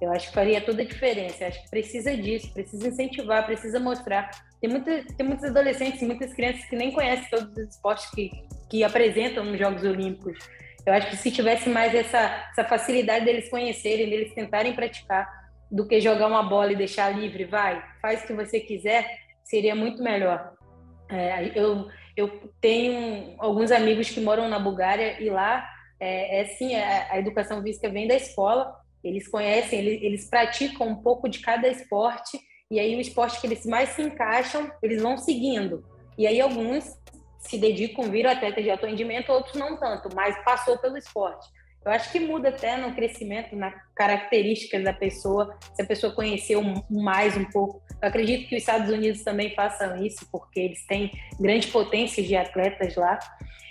eu acho que faria toda a diferença. Eu acho que precisa disso, precisa incentivar, precisa mostrar. Tem, muita, tem muitos adolescentes muitas crianças que nem conhecem todos os esportes que, que apresentam nos Jogos Olímpicos. Eu acho que se tivesse mais essa, essa facilidade deles conhecerem, deles tentarem praticar, do que jogar uma bola e deixar livre, vai, faz o que você quiser, seria muito melhor. É, eu, eu tenho alguns amigos que moram na Bulgária e lá é, é a, a educação física vem da escola, eles conhecem, eles, eles praticam um pouco de cada esporte e aí o esporte que eles mais se encaixam, eles vão seguindo. E aí alguns se dedicam, viram atletas de alto rendimento, outros não tanto, mas passou pelo esporte. Eu acho que muda até no crescimento, na características da pessoa, se a pessoa conheceu mais um pouco. Eu acredito que os Estados Unidos também façam isso, porque eles têm grande potência de atletas lá.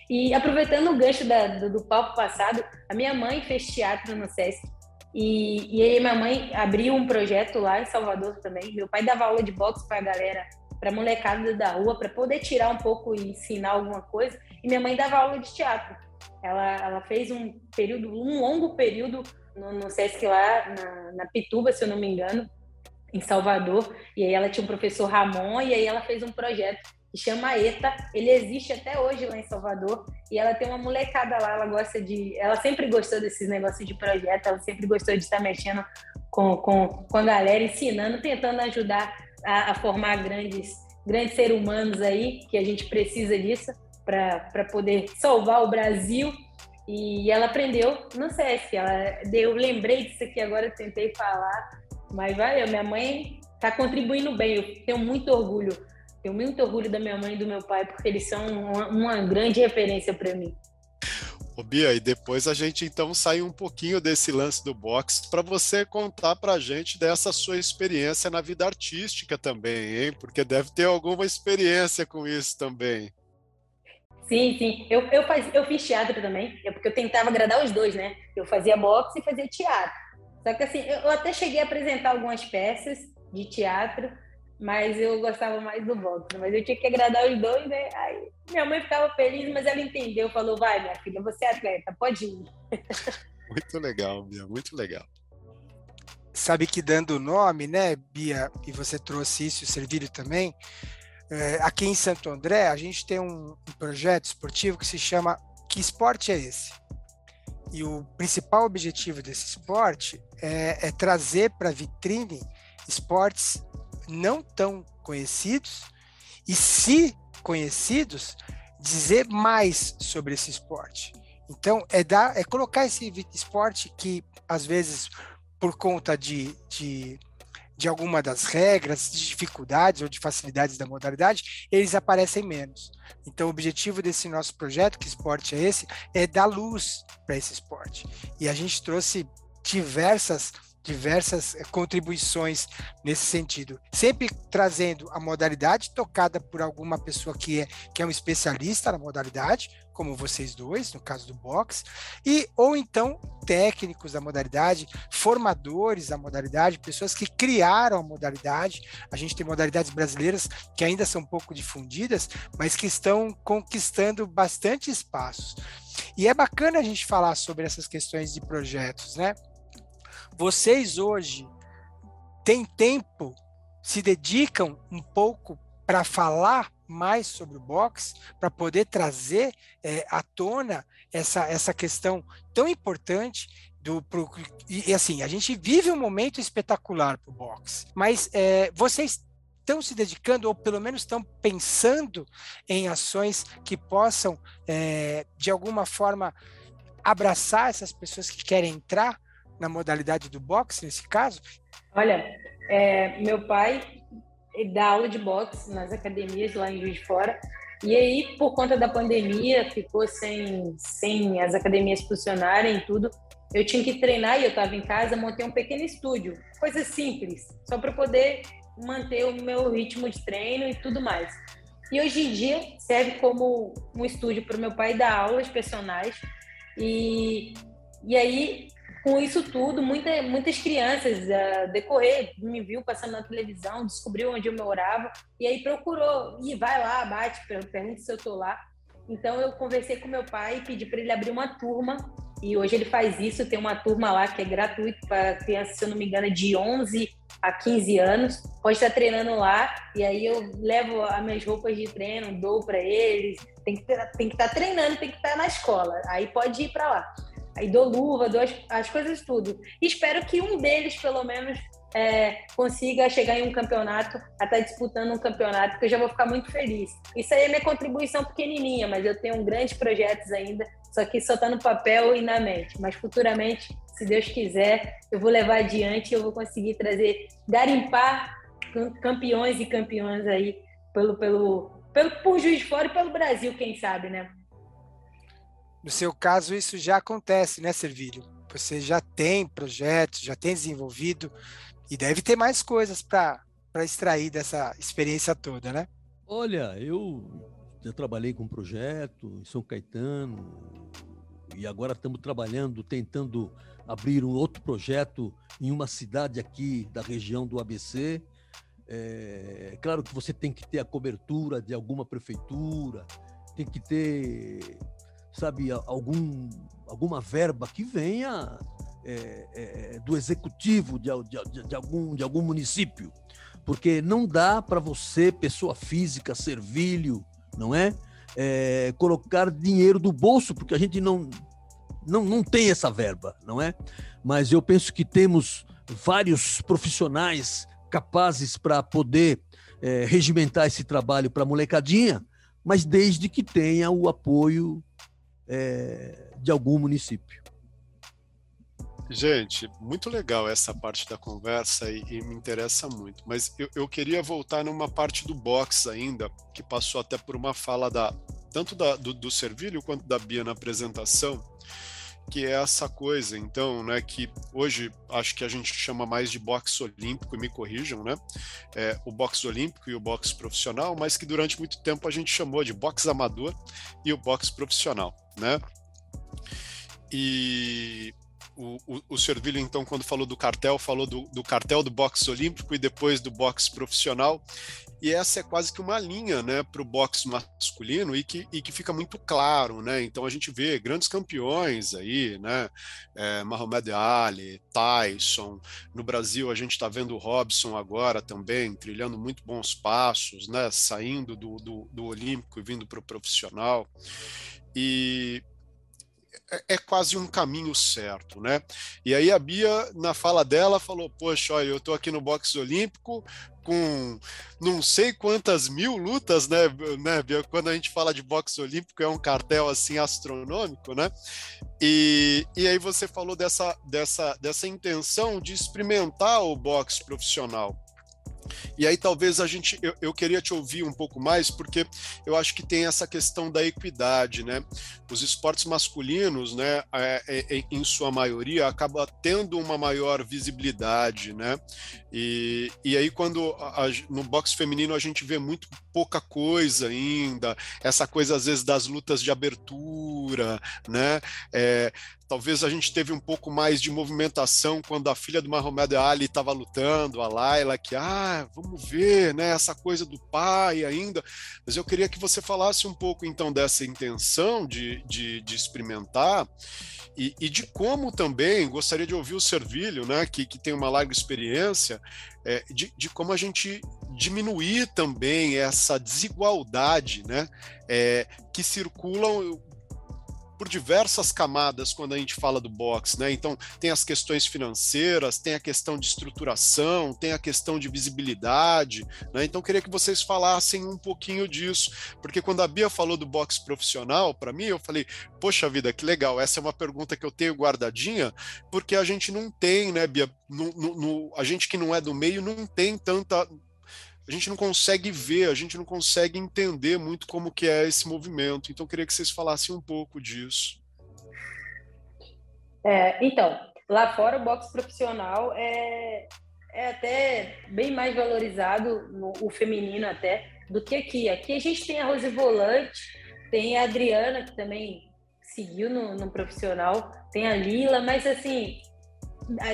E aproveitando o gancho da, do, do palco passado, a minha mãe fez teatro no SESC. E, e aí minha mãe abriu um projeto lá em Salvador também. Meu pai dava aula de boxe para a galera para molecada da rua, para poder tirar um pouco e ensinar alguma coisa. E minha mãe dava aula de teatro. Ela, ela fez um período, um longo período no, no Sesc lá na, na Pituba, se eu não me engano, em Salvador. E aí ela tinha um professor Ramon e aí ela fez um projeto que chama ETA. Ele existe até hoje lá em Salvador. E ela tem uma molecada lá, ela gosta de. Ela sempre gostou desses negócios de projeto, ela sempre gostou de estar mexendo com, com, com a galera, ensinando, tentando ajudar a, a formar grandes, grandes seres humanos aí, que a gente precisa disso para poder salvar o Brasil. E ela aprendeu no SESC. Ela, eu lembrei disso aqui agora, tentei falar, mas valeu. Minha mãe está contribuindo bem. Eu tenho muito orgulho. Tenho muito orgulho da minha mãe e do meu pai, porque eles são uma, uma grande referência para mim. Ô Bia, e depois a gente então sai um pouquinho desse lance do boxe para você contar para a gente dessa sua experiência na vida artística também, hein? Porque deve ter alguma experiência com isso também. Sim, sim. Eu, eu, faz, eu fiz teatro também, é porque eu tentava agradar os dois, né? Eu fazia boxe e fazia teatro. Só que assim, eu até cheguei a apresentar algumas peças de teatro, mas eu gostava mais do boxe. Mas eu tinha que agradar os dois, né? Aí minha mãe ficava feliz, mas ela entendeu, falou: vai, minha filha, você é atleta, pode ir. Muito legal, Bia, muito legal. Sabe que dando o nome, né, Bia, e você trouxe isso, o Servílio também, é, aqui em Santo André, a gente tem um, um projeto esportivo que se chama Que Esporte é Esse? E o principal objetivo desse esporte é, é trazer para a vitrine esportes não tão conhecidos e, se conhecidos, dizer mais sobre esse esporte. Então, é, dar, é colocar esse esporte que, às vezes, por conta de, de de alguma das regras, de dificuldades ou de facilidades da modalidade, eles aparecem menos. Então, o objetivo desse nosso projeto, que esporte é esse, é dar luz para esse esporte. E a gente trouxe diversas diversas eh, contribuições nesse sentido, sempre trazendo a modalidade tocada por alguma pessoa que é, que é um especialista na modalidade, como vocês dois, no caso do boxe, e ou então técnicos da modalidade, formadores da modalidade, pessoas que criaram a modalidade. A gente tem modalidades brasileiras que ainda são pouco difundidas, mas que estão conquistando bastante espaços. E é bacana a gente falar sobre essas questões de projetos, né? Vocês hoje têm tempo, se dedicam um pouco para falar mais sobre o boxe, para poder trazer é, à tona essa, essa questão tão importante do pro, e, assim a gente vive um momento espetacular para o boxe, mas é, vocês estão se dedicando ou pelo menos estão pensando em ações que possam é, de alguma forma abraçar essas pessoas que querem entrar na modalidade do boxe, nesse caso? Olha, é, meu pai dá aula de boxe nas academias lá em Juiz de Fora. E aí, por conta da pandemia, ficou sem, sem as academias funcionarem e tudo. Eu tinha que treinar e eu estava em casa, montei um pequeno estúdio, coisa simples, só para poder manter o meu ritmo de treino e tudo mais. E hoje em dia serve como um estúdio para o meu pai dar aulas personais. E, e aí com isso tudo, muita, muitas crianças uh, decorrer, me viu passando na televisão, descobriu onde eu morava e aí procurou, e vai lá, bate, pergunta se eu tô lá. Então eu conversei com meu pai e pedi para ele abrir uma turma e hoje ele faz isso, tem uma turma lá que é gratuito para crianças, se eu não me engano, de 11 a 15 anos. Pode estar treinando lá e aí eu levo as minhas roupas de treino, dou para eles. Tem que, tem que estar treinando, tem que estar na escola. Aí pode ir para lá. Aí dou luva, dou as, as coisas tudo. Espero que um deles, pelo menos, é, consiga chegar em um campeonato, até disputando um campeonato, que eu já vou ficar muito feliz. Isso aí é minha contribuição pequenininha, mas eu tenho grandes projetos ainda, só que só está no papel e na mente. Mas futuramente, se Deus quiser, eu vou levar adiante e eu vou conseguir trazer, garimpar campeões e campeãs aí pelo, pelo, pelo, por Juiz de Fora e pelo Brasil, quem sabe, né? No seu caso, isso já acontece, né, Servílio? Você já tem projetos, já tem desenvolvido e deve ter mais coisas para extrair dessa experiência toda, né? Olha, eu já trabalhei com um projeto em São Caetano e agora estamos trabalhando, tentando abrir um outro projeto em uma cidade aqui da região do ABC. É claro que você tem que ter a cobertura de alguma prefeitura, tem que ter sabe, algum, alguma verba que venha é, é, do executivo de, de, de, algum, de algum município. Porque não dá para você, pessoa física, servilho, não é? é? Colocar dinheiro do bolso, porque a gente não, não, não tem essa verba, não é? Mas eu penso que temos vários profissionais capazes para poder é, regimentar esse trabalho para a molecadinha, mas desde que tenha o apoio é, de algum município. Gente, muito legal essa parte da conversa e, e me interessa muito. Mas eu, eu, queria voltar numa parte do box ainda, que passou até por uma fala da tanto da, do, do Servilho quanto da Bia na apresentação, que é essa coisa, então, né, que hoje acho que a gente chama mais de boxe olímpico, e me corrijam, né, é, o boxe olímpico e o boxe profissional, mas que durante muito tempo a gente chamou de boxe amador e o boxe profissional, né. E o, o, o Servilho, então, quando falou do cartel, falou do, do cartel do boxe olímpico e depois do boxe profissional e essa é quase que uma linha né, para o boxe masculino e que, e que fica muito claro, né? Então a gente vê grandes campeões aí, né? É, Muhammad Ali, Tyson. No Brasil a gente está vendo o Robson agora também, trilhando muito bons passos, né? Saindo do, do, do Olímpico e vindo para o profissional. E é, é quase um caminho certo, né? E aí a Bia, na fala dela, falou: Poxa, olha, eu estou aqui no boxe olímpico com não sei quantas mil lutas, né, né, Bia? Quando a gente fala de boxe olímpico, é um cartel assim astronômico, né? E, e aí você falou dessa, dessa, dessa intenção de experimentar o boxe profissional. E aí talvez a gente, eu, eu, queria te ouvir um pouco mais, porque eu acho que tem essa questão da equidade, né? Os esportes masculinos, né, é, é, é em sua maioria, acaba tendo uma maior visibilidade, né? E, e aí quando a, no boxe feminino a gente vê muito pouca coisa ainda, essa coisa às vezes das lutas de abertura, né? É, Talvez a gente teve um pouco mais de movimentação quando a filha do Mahomed Ali estava lutando, a Laila, que, ah, vamos ver, né, essa coisa do pai ainda. Mas eu queria que você falasse um pouco, então, dessa intenção de, de, de experimentar e, e, de como também, gostaria de ouvir o Servilho, né, que, que tem uma larga experiência, é, de, de como a gente diminuir também essa desigualdade né, é, que circulam por diversas camadas quando a gente fala do boxe, né? Então, tem as questões financeiras, tem a questão de estruturação, tem a questão de visibilidade, né? Então, queria que vocês falassem um pouquinho disso, porque quando a Bia falou do boxe profissional, para mim, eu falei, poxa vida, que legal, essa é uma pergunta que eu tenho guardadinha, porque a gente não tem, né, Bia, no, no, no, a gente que não é do meio não tem tanta a gente não consegue ver, a gente não consegue entender muito como que é esse movimento. Então, queria que vocês falassem um pouco disso. É, então, lá fora o boxe profissional é, é até bem mais valorizado, no, o feminino até, do que aqui. Aqui a gente tem a Rose Volante, tem a Adriana, que também seguiu no, no profissional, tem a Lila, mas assim,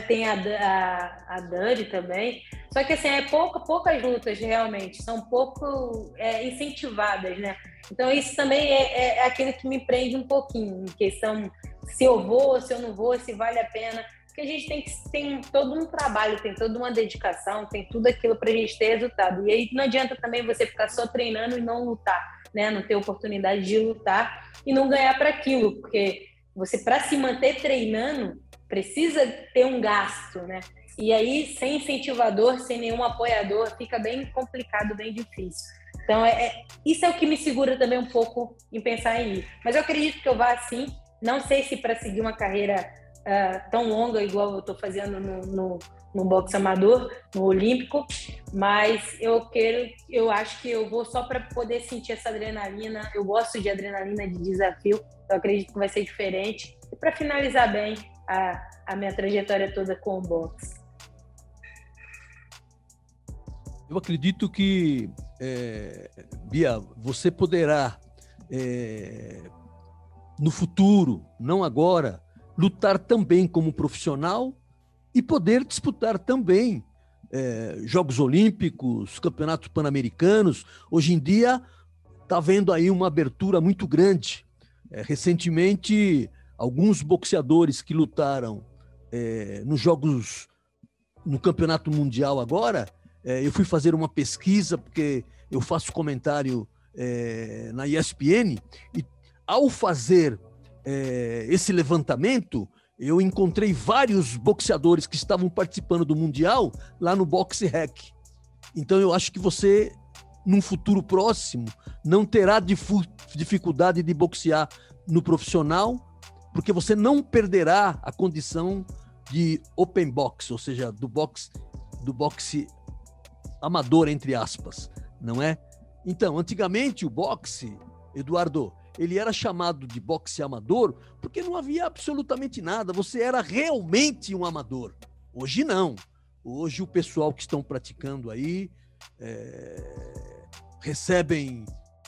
tem a, a, a Dani também. Só que assim, é pouca, poucas lutas realmente, são pouco é, incentivadas, né? Então isso também é, é, é, aquilo que me prende um pouquinho, em questão se eu vou, se eu não vou, se vale a pena. Porque a gente tem, que, tem todo um trabalho, tem toda uma dedicação, tem tudo aquilo para a gente ter resultado. E aí não adianta também você ficar só treinando e não lutar, né? Não ter oportunidade de lutar e não ganhar para aquilo, porque você para se manter treinando precisa ter um gasto, né? E aí, sem incentivador, sem nenhum apoiador, fica bem complicado, bem difícil. Então, é, é, isso é o que me segura também um pouco em pensar em ir. Mas eu acredito que eu vá assim. Não sei se para seguir uma carreira uh, tão longa, igual eu estou fazendo no, no, no boxe amador, no olímpico, mas eu quero, eu acho que eu vou só para poder sentir essa adrenalina. Eu gosto de adrenalina de desafio, eu acredito que vai ser diferente. E para finalizar bem a, a minha trajetória toda com o boxe. Eu acredito que, é, Bia, você poderá, é, no futuro, não agora, lutar também como profissional e poder disputar também é, Jogos Olímpicos, Campeonatos Pan-Americanos. Hoje em dia está havendo aí uma abertura muito grande. É, recentemente, alguns boxeadores que lutaram é, nos Jogos, no Campeonato Mundial agora, é, eu fui fazer uma pesquisa, porque eu faço comentário é, na ESPN, e ao fazer é, esse levantamento, eu encontrei vários boxeadores que estavam participando do Mundial lá no Boxe Hack. Então eu acho que você, num futuro próximo, não terá dificuldade de boxear no profissional, porque você não perderá a condição de open box, ou seja, do boxe do boxe amador, entre aspas, não é? Então, antigamente o boxe, Eduardo, ele era chamado de boxe amador porque não havia absolutamente nada, você era realmente um amador. Hoje não. Hoje o pessoal que estão praticando aí é, recebem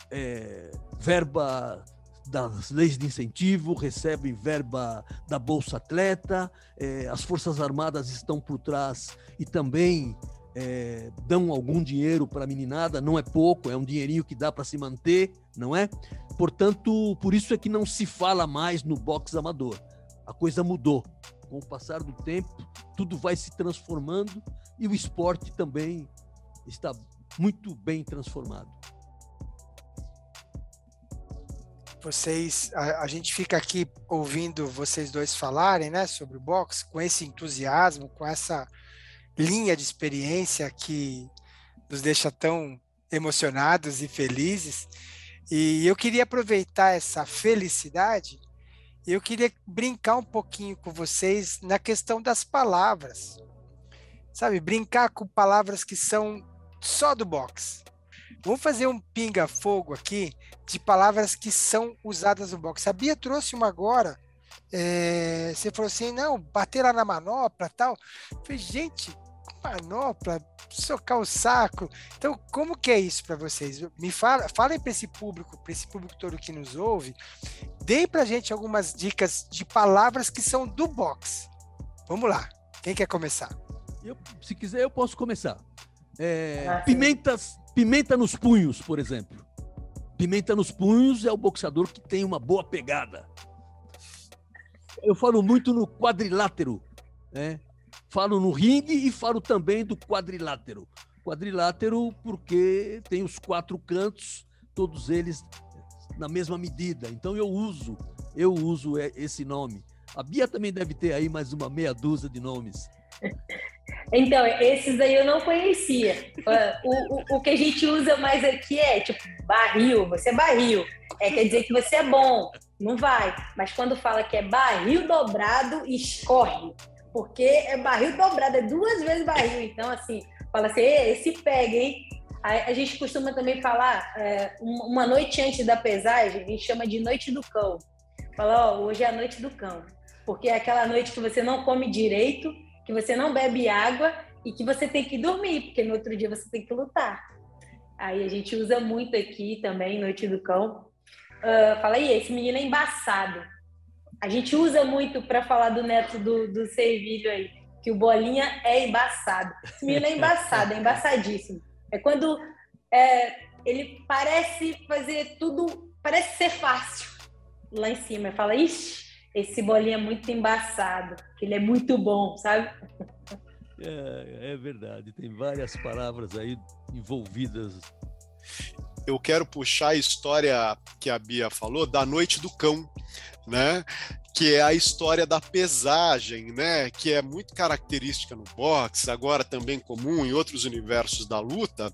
é, verba das leis de incentivo, recebem verba da Bolsa Atleta, é, as Forças Armadas estão por trás e também é, dão algum dinheiro para a meninada, não é pouco, é um dinheirinho que dá para se manter, não é? Portanto, por isso é que não se fala mais no boxe amador. A coisa mudou. Com o passar do tempo, tudo vai se transformando e o esporte também está muito bem transformado. Vocês, a, a, gente fica aqui ouvindo vocês dois falarem, né, sobre o boxe, com esse entusiasmo, com essa linha de experiência que nos deixa tão emocionados e felizes. E eu queria aproveitar essa felicidade, eu queria brincar um pouquinho com vocês na questão das palavras. Sabe, brincar com palavras que são só do boxe. Vamos fazer um pinga-fogo aqui de palavras que são usadas no boxe. A Bia trouxe uma agora. É, você falou assim, não, bater lá na manopla tal. Eu falei, gente, manopla, socar o saco. Então, como que é isso para vocês? Me fala, falem para esse público, para esse público todo que nos ouve, deem para gente algumas dicas de palavras que são do box. Vamos lá. Quem quer começar? Eu, se quiser, eu posso começar. É, ah, pimentas, pimenta nos punhos, por exemplo. Pimenta nos punhos é o boxeador que tem uma boa pegada. Eu falo muito no quadrilátero, né? Falo no ringue e falo também do quadrilátero. Quadrilátero porque tem os quatro cantos, todos eles na mesma medida. Então eu uso, eu uso esse nome. A Bia também deve ter aí mais uma meia dúzia de nomes. Então, esses aí eu não conhecia. O, o, o que a gente usa mais aqui é tipo barril, você é barril. É, quer dizer que você é bom, não vai. Mas quando fala que é barril dobrado, escorre porque é barril dobrado, é duas vezes barril. Então, assim, fala assim, esse pega, hein? A, a gente costuma também falar, é, uma noite antes da pesagem, a gente chama de noite do cão. Fala, ó, hoje é a noite do cão. Porque é aquela noite que você não come direito, que você não bebe água e que você tem que dormir, porque no outro dia você tem que lutar. Aí a gente usa muito aqui também, noite do cão. Uh, fala aí, esse menino é embaçado. A gente usa muito para falar do neto do, do Servilho aí, que o Bolinha é embaçado. Esse menino é embaçado, é embaçadíssimo. É quando é, ele parece fazer tudo, parece ser fácil lá em cima. Fala, ixi, esse Bolinha é muito embaçado, que ele é muito bom, sabe? É, é verdade, tem várias palavras aí envolvidas eu quero puxar a história que a Bia falou da noite do cão, né? Que é a história da pesagem, né? Que é muito característica no boxe, agora também comum em outros universos da luta.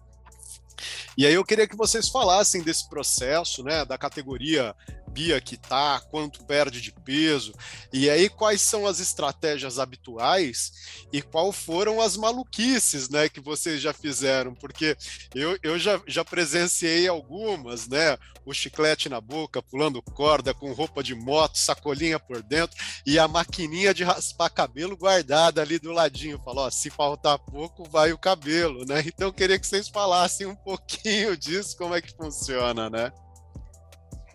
E aí eu queria que vocês falassem desse processo, né, da categoria Bia que tá, quanto perde de peso, e aí quais são as estratégias habituais e qual foram as maluquices, né, que vocês já fizeram, porque eu, eu já, já presenciei algumas, né, o chiclete na boca, pulando corda, com roupa de moto, sacolinha por dentro e a maquininha de raspar cabelo guardada ali do ladinho, falou, ó, se faltar pouco vai o cabelo, né, então eu queria que vocês falassem um pouquinho disso, como é que funciona, né?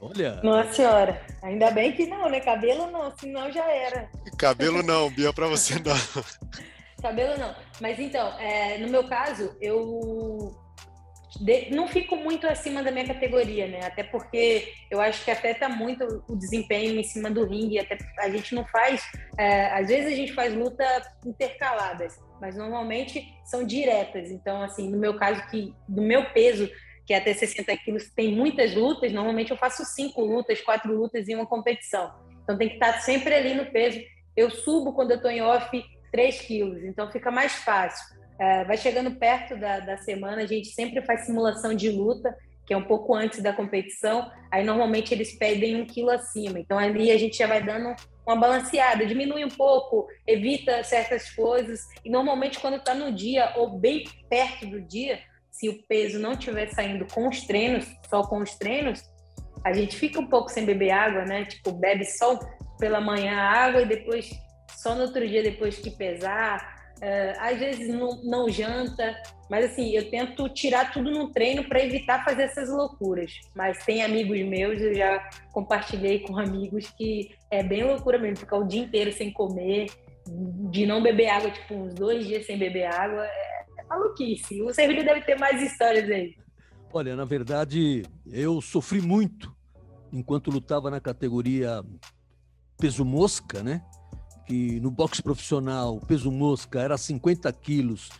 Olha. Nossa senhora, ainda bem que não, né? Cabelo não, senão já era. Cabelo não, Bia, para você não. Cabelo não. Mas então, é, no meu caso, eu de, não fico muito acima da minha categoria, né? Até porque eu acho que afeta muito o desempenho em cima do ringue. Até a gente não faz, é, às vezes a gente faz luta intercaladas, mas normalmente são diretas. Então, assim, no meu caso, que do meu peso que até 60 quilos tem muitas lutas, normalmente eu faço cinco lutas, quatro lutas em uma competição. Então tem que estar sempre ali no peso. Eu subo quando eu estou em off 3 quilos, então fica mais fácil. É, vai chegando perto da, da semana, a gente sempre faz simulação de luta, que é um pouco antes da competição. Aí normalmente eles pedem um quilo acima. Então ali a gente já vai dando uma balanceada, diminui um pouco, evita certas coisas. E normalmente quando está no dia ou bem perto do dia, se o peso não estiver saindo com os treinos, só com os treinos, a gente fica um pouco sem beber água, né? Tipo, bebe só pela manhã água e depois, só no outro dia depois que pesar. Uh, às vezes não, não, janta, mas assim, eu tento tirar tudo no treino para evitar fazer essas loucuras. Mas tem amigos meus, eu já compartilhei com amigos que é bem loucura mesmo, ficar o dia inteiro sem comer, de não beber água, tipo, uns dois dias sem beber água, é maluquice. O Servilho deve ter mais histórias aí. Olha, na verdade, eu sofri muito enquanto lutava na categoria peso mosca, né? Que no boxe profissional, peso mosca era 50 quilos,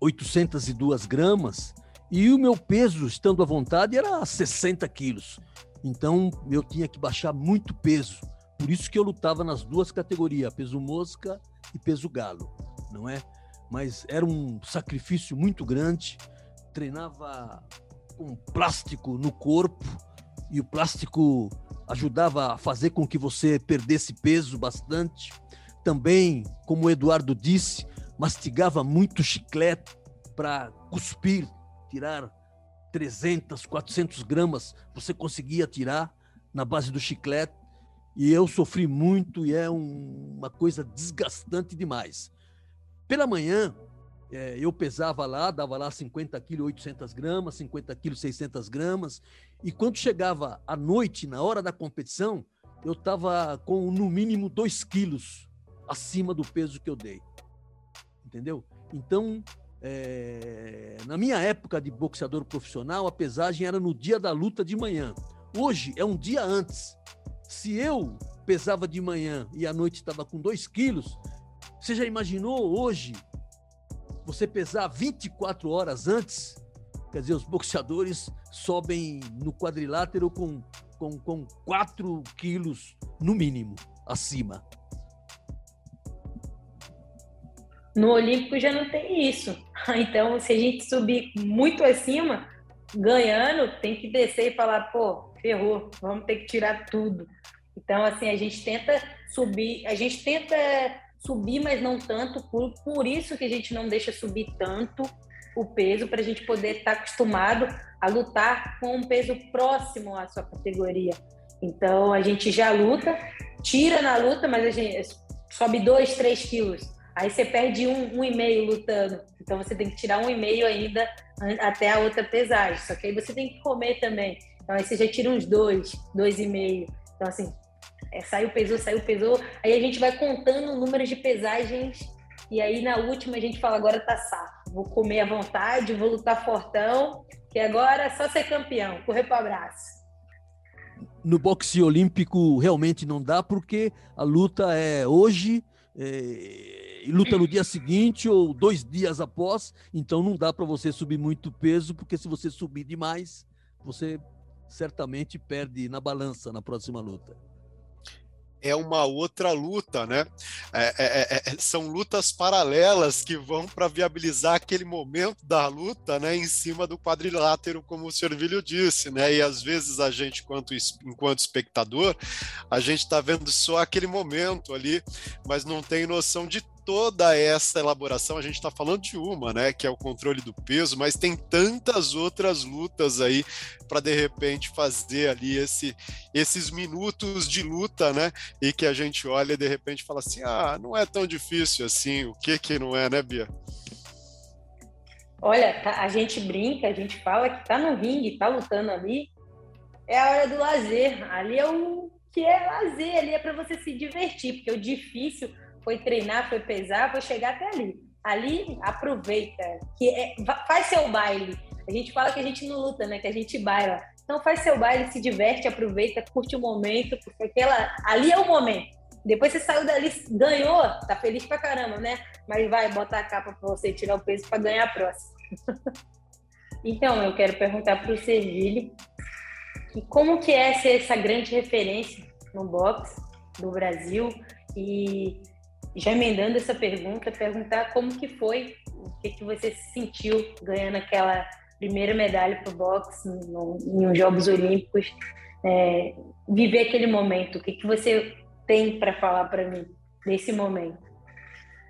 802 gramas, e o meu peso, estando à vontade, era 60 quilos. Então eu tinha que baixar muito peso. Por isso que eu lutava nas duas categorias, peso mosca e peso galo, não é? Mas era um sacrifício muito grande. Treinava com plástico no corpo e o plástico ajudava a fazer com que você perdesse peso bastante. Também, como o Eduardo disse, mastigava muito chiclete para cuspir, tirar 300, 400 gramas, você conseguia tirar na base do chiclete. E eu sofri muito e é um, uma coisa desgastante demais. Pela manhã, é, eu pesava lá, dava lá 50 quilos, 800 gramas, 50 quilos, 600 gramas. E quando chegava à noite, na hora da competição, eu estava com no mínimo 2 quilos acima do peso que eu dei. Entendeu? Então, é, na minha época de boxeador profissional, a pesagem era no dia da luta de manhã. Hoje é um dia antes. Se eu pesava de manhã e à noite estava com 2 quilos, você já imaginou hoje você pesar 24 horas antes? Quer dizer, os boxeadores sobem no quadrilátero com, com, com 4 quilos no mínimo acima. No Olímpico já não tem isso. Então, se a gente subir muito acima, ganhando, tem que descer e falar, pô, ferrou, vamos ter que tirar tudo. Então, assim, a gente tenta subir, a gente tenta subir, mas não tanto, por, por isso que a gente não deixa subir tanto o peso, para a gente poder estar tá acostumado a lutar com um peso próximo à sua categoria. Então, a gente já luta, tira na luta, mas a gente sobe 2, 3 quilos Aí você perde um, um e meio lutando. Então você tem que tirar um e meio ainda até a outra pesagem. Só que aí você tem que comer também. Então aí você já tira uns dois, dois e meio. Então assim, é, saiu, pesou, saiu, pesou. Aí a gente vai contando o número de pesagens. E aí na última a gente fala, agora tá saco. Vou comer à vontade, vou lutar fortão. Que agora é só ser campeão, correr para abraço no boxe olímpico realmente não dá porque a luta é hoje é, e luta no dia seguinte ou dois dias após, então não dá para você subir muito peso, porque se você subir demais, você certamente perde na balança na próxima luta é uma outra luta, né? É, é, é, é são lutas paralelas que vão para viabilizar aquele momento da luta, né? Em cima do quadrilátero, como o Servilho disse, né? E às vezes a gente, enquanto, enquanto espectador, a gente está vendo só aquele momento ali, mas não tem noção de toda essa elaboração, a gente está falando de uma, né, que é o controle do peso, mas tem tantas outras lutas aí para de repente fazer ali esse, esses minutos de luta, né, e que a gente olha e de repente fala assim, ah, não é tão difícil assim, o que que não é, né, Bia? Olha, tá, a gente brinca, a gente fala que tá no ringue, tá lutando ali, é a hora do lazer. Ali é o que é lazer, ali é para você se divertir, porque o difícil foi treinar, foi pesar, foi chegar até ali. Ali, aproveita, que é, faz seu baile. A gente fala que a gente não luta, né? Que a gente baila. Então faz seu baile, se diverte, aproveita, curte o momento, porque aquela ali é o momento. Depois você saiu dali, ganhou, tá feliz pra caramba, né? Mas vai, bota a capa pra você tirar o peso para ganhar a próxima. então, eu quero perguntar pro Servilho como que é ser essa grande referência no boxe do Brasil e já emendando essa pergunta, perguntar como que foi, o que, que você sentiu ganhando aquela primeira medalha para o boxe em Jogos Olímpicos, é, viver aquele momento, o que, que você tem para falar para mim desse momento?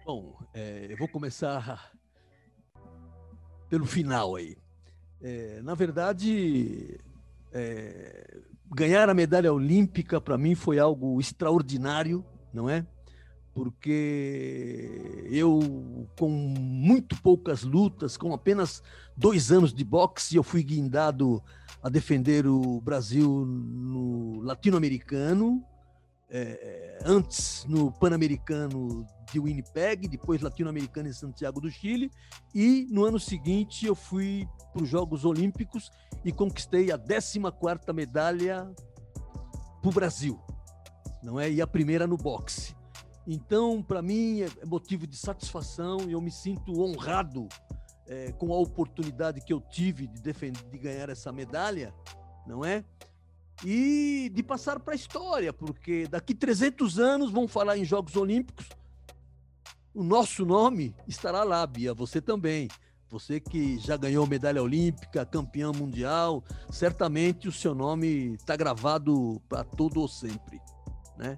Bom, é, eu vou começar pelo final aí. É, na verdade, é, ganhar a medalha olímpica para mim foi algo extraordinário, não é? Porque eu, com muito poucas lutas, com apenas dois anos de boxe, eu fui guindado a defender o Brasil no latino-americano, é, antes no pan-americano de Winnipeg, depois latino-americano em Santiago do Chile, e no ano seguinte eu fui para os Jogos Olímpicos e conquistei a 14ª medalha para o Brasil, não é? E a primeira no boxe. Então, para mim, é motivo de satisfação e eu me sinto honrado é, com a oportunidade que eu tive de, defender, de ganhar essa medalha, não é? e de passar para a história, porque daqui 300 anos vão falar em Jogos Olímpicos, o nosso nome estará lá, Bia, você também. Você que já ganhou medalha olímpica, campeão mundial, certamente o seu nome está gravado para todo ou sempre, né?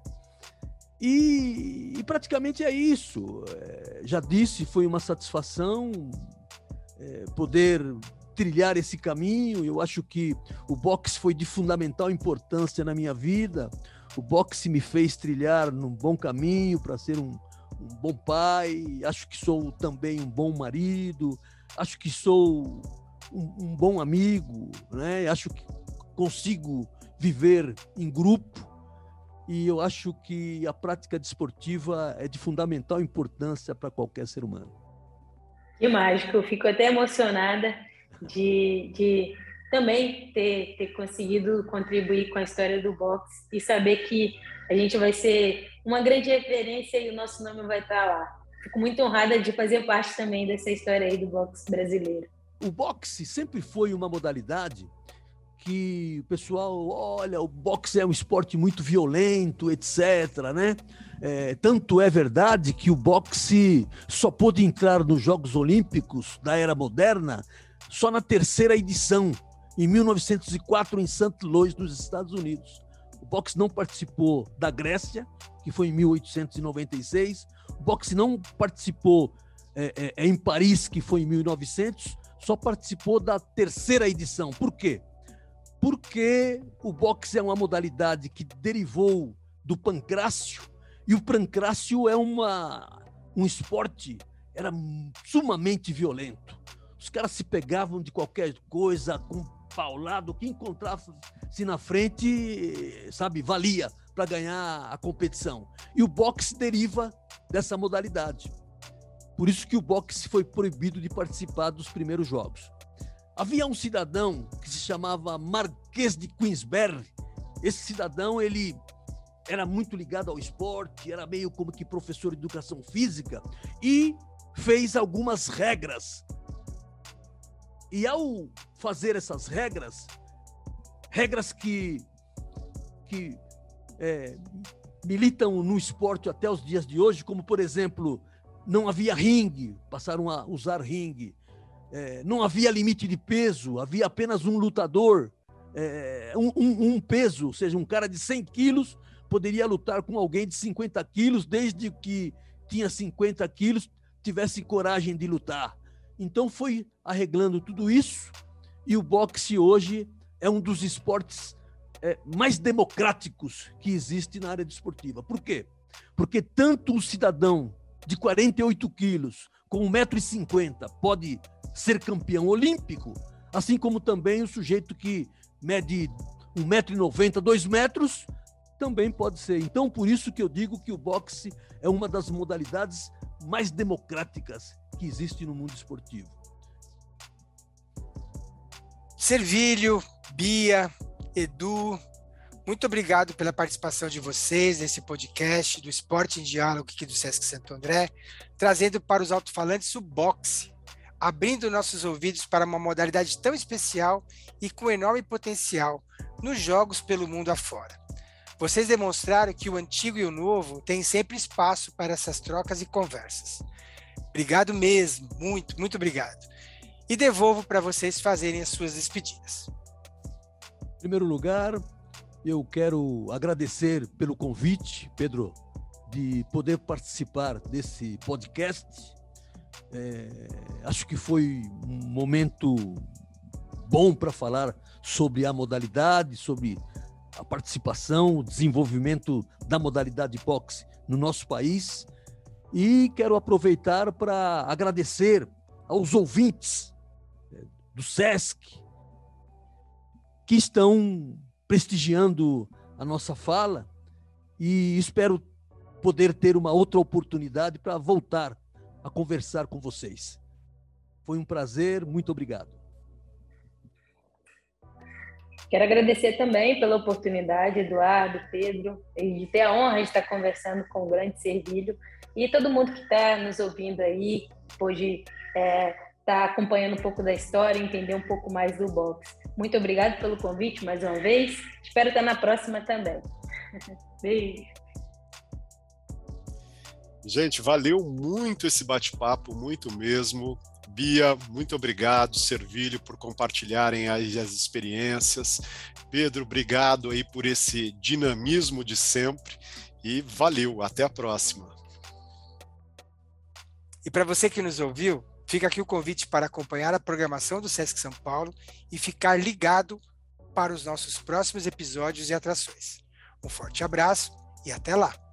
E, e, praticamente é isso. É, já disse, foi uma satisfação é, poder trilhar esse caminho. Eu acho que o boxe foi de fundamental importância na minha vida. O boxe me fez trilhar num bom caminho para ser um, um bom pai. Acho que sou também um bom marido. Acho que sou um, um bom amigo, né? Acho que consigo viver em grupo e eu acho que a prática desportiva é de fundamental importância para qualquer ser humano. Que mágico, eu fico até emocionada de, de também ter, ter conseguido contribuir com a história do boxe e saber que a gente vai ser uma grande referência e o nosso nome vai estar lá. Fico muito honrada de fazer parte também dessa história aí do boxe brasileiro. O boxe sempre foi uma modalidade que o pessoal, olha, o boxe é um esporte muito violento, etc, né? É, tanto é verdade que o boxe só pôde entrar nos Jogos Olímpicos da era moderna só na terceira edição, em 1904, em St. Louis, nos Estados Unidos. O boxe não participou da Grécia, que foi em 1896. O boxe não participou é, é, em Paris, que foi em 1900. Só participou da terceira edição. Por quê? Porque o boxe é uma modalidade que derivou do pancrácio e o pancrácio é uma, um esporte era sumamente violento. Os caras se pegavam de qualquer coisa, com paulado, que encontrava-se na frente, sabe, valia para ganhar a competição. E o boxe deriva dessa modalidade. Por isso que o boxe foi proibido de participar dos primeiros jogos. Havia um cidadão que se chamava Marquês de Queensberry. Esse cidadão, ele era muito ligado ao esporte, era meio como que professor de educação física e fez algumas regras. E ao fazer essas regras, regras que, que é, militam no esporte até os dias de hoje, como por exemplo, não havia ringue, passaram a usar ringue é, não havia limite de peso, havia apenas um lutador, é, um, um, um, peso, ou seja, um cara de 100 quilos poderia lutar com alguém de 50 quilos, desde que tinha 50 quilos, tivesse coragem de lutar. Então foi arreglando tudo isso, e o boxe hoje é um dos esportes é, mais democráticos que existe na área desportiva. Por quê? Porque tanto o cidadão de 48 quilos com 1,50m pode ser campeão olímpico, assim como também o sujeito que mede 1,90m, 2 metros, também pode ser. Então, por isso que eu digo que o boxe é uma das modalidades mais democráticas que existe no mundo esportivo. Servilho, Bia, Edu, muito obrigado pela participação de vocês nesse podcast do Esporte em Diálogo aqui do Sesc Santo André, trazendo para os alto-falantes o boxe, abrindo nossos ouvidos para uma modalidade tão especial e com enorme potencial nos jogos pelo mundo afora. Vocês demonstraram que o antigo e o novo têm sempre espaço para essas trocas e conversas. Obrigado mesmo, muito, muito obrigado. E devolvo para vocês fazerem as suas despedidas. Em primeiro lugar, eu quero agradecer pelo convite, Pedro, de poder participar desse podcast é, acho que foi um momento bom para falar sobre a modalidade, sobre a participação, o desenvolvimento da modalidade boxe no nosso país. E quero aproveitar para agradecer aos ouvintes é, do SESC que estão prestigiando a nossa fala e espero poder ter uma outra oportunidade para voltar a conversar com vocês. Foi um prazer, muito obrigado. Quero agradecer também pela oportunidade, Eduardo, Pedro, de ter a honra de estar conversando com o grande Servilho e todo mundo que está nos ouvindo aí, pôde é, estar tá acompanhando um pouco da história, entender um pouco mais do boxe. Muito obrigado pelo convite mais uma vez. Espero estar na próxima também. Beijo. Gente, valeu muito esse bate-papo, muito mesmo. Bia, muito obrigado, Servilho, por compartilharem aí as experiências. Pedro, obrigado aí por esse dinamismo de sempre e valeu, até a próxima. E para você que nos ouviu, fica aqui o convite para acompanhar a programação do Sesc São Paulo e ficar ligado para os nossos próximos episódios e atrações. Um forte abraço e até lá!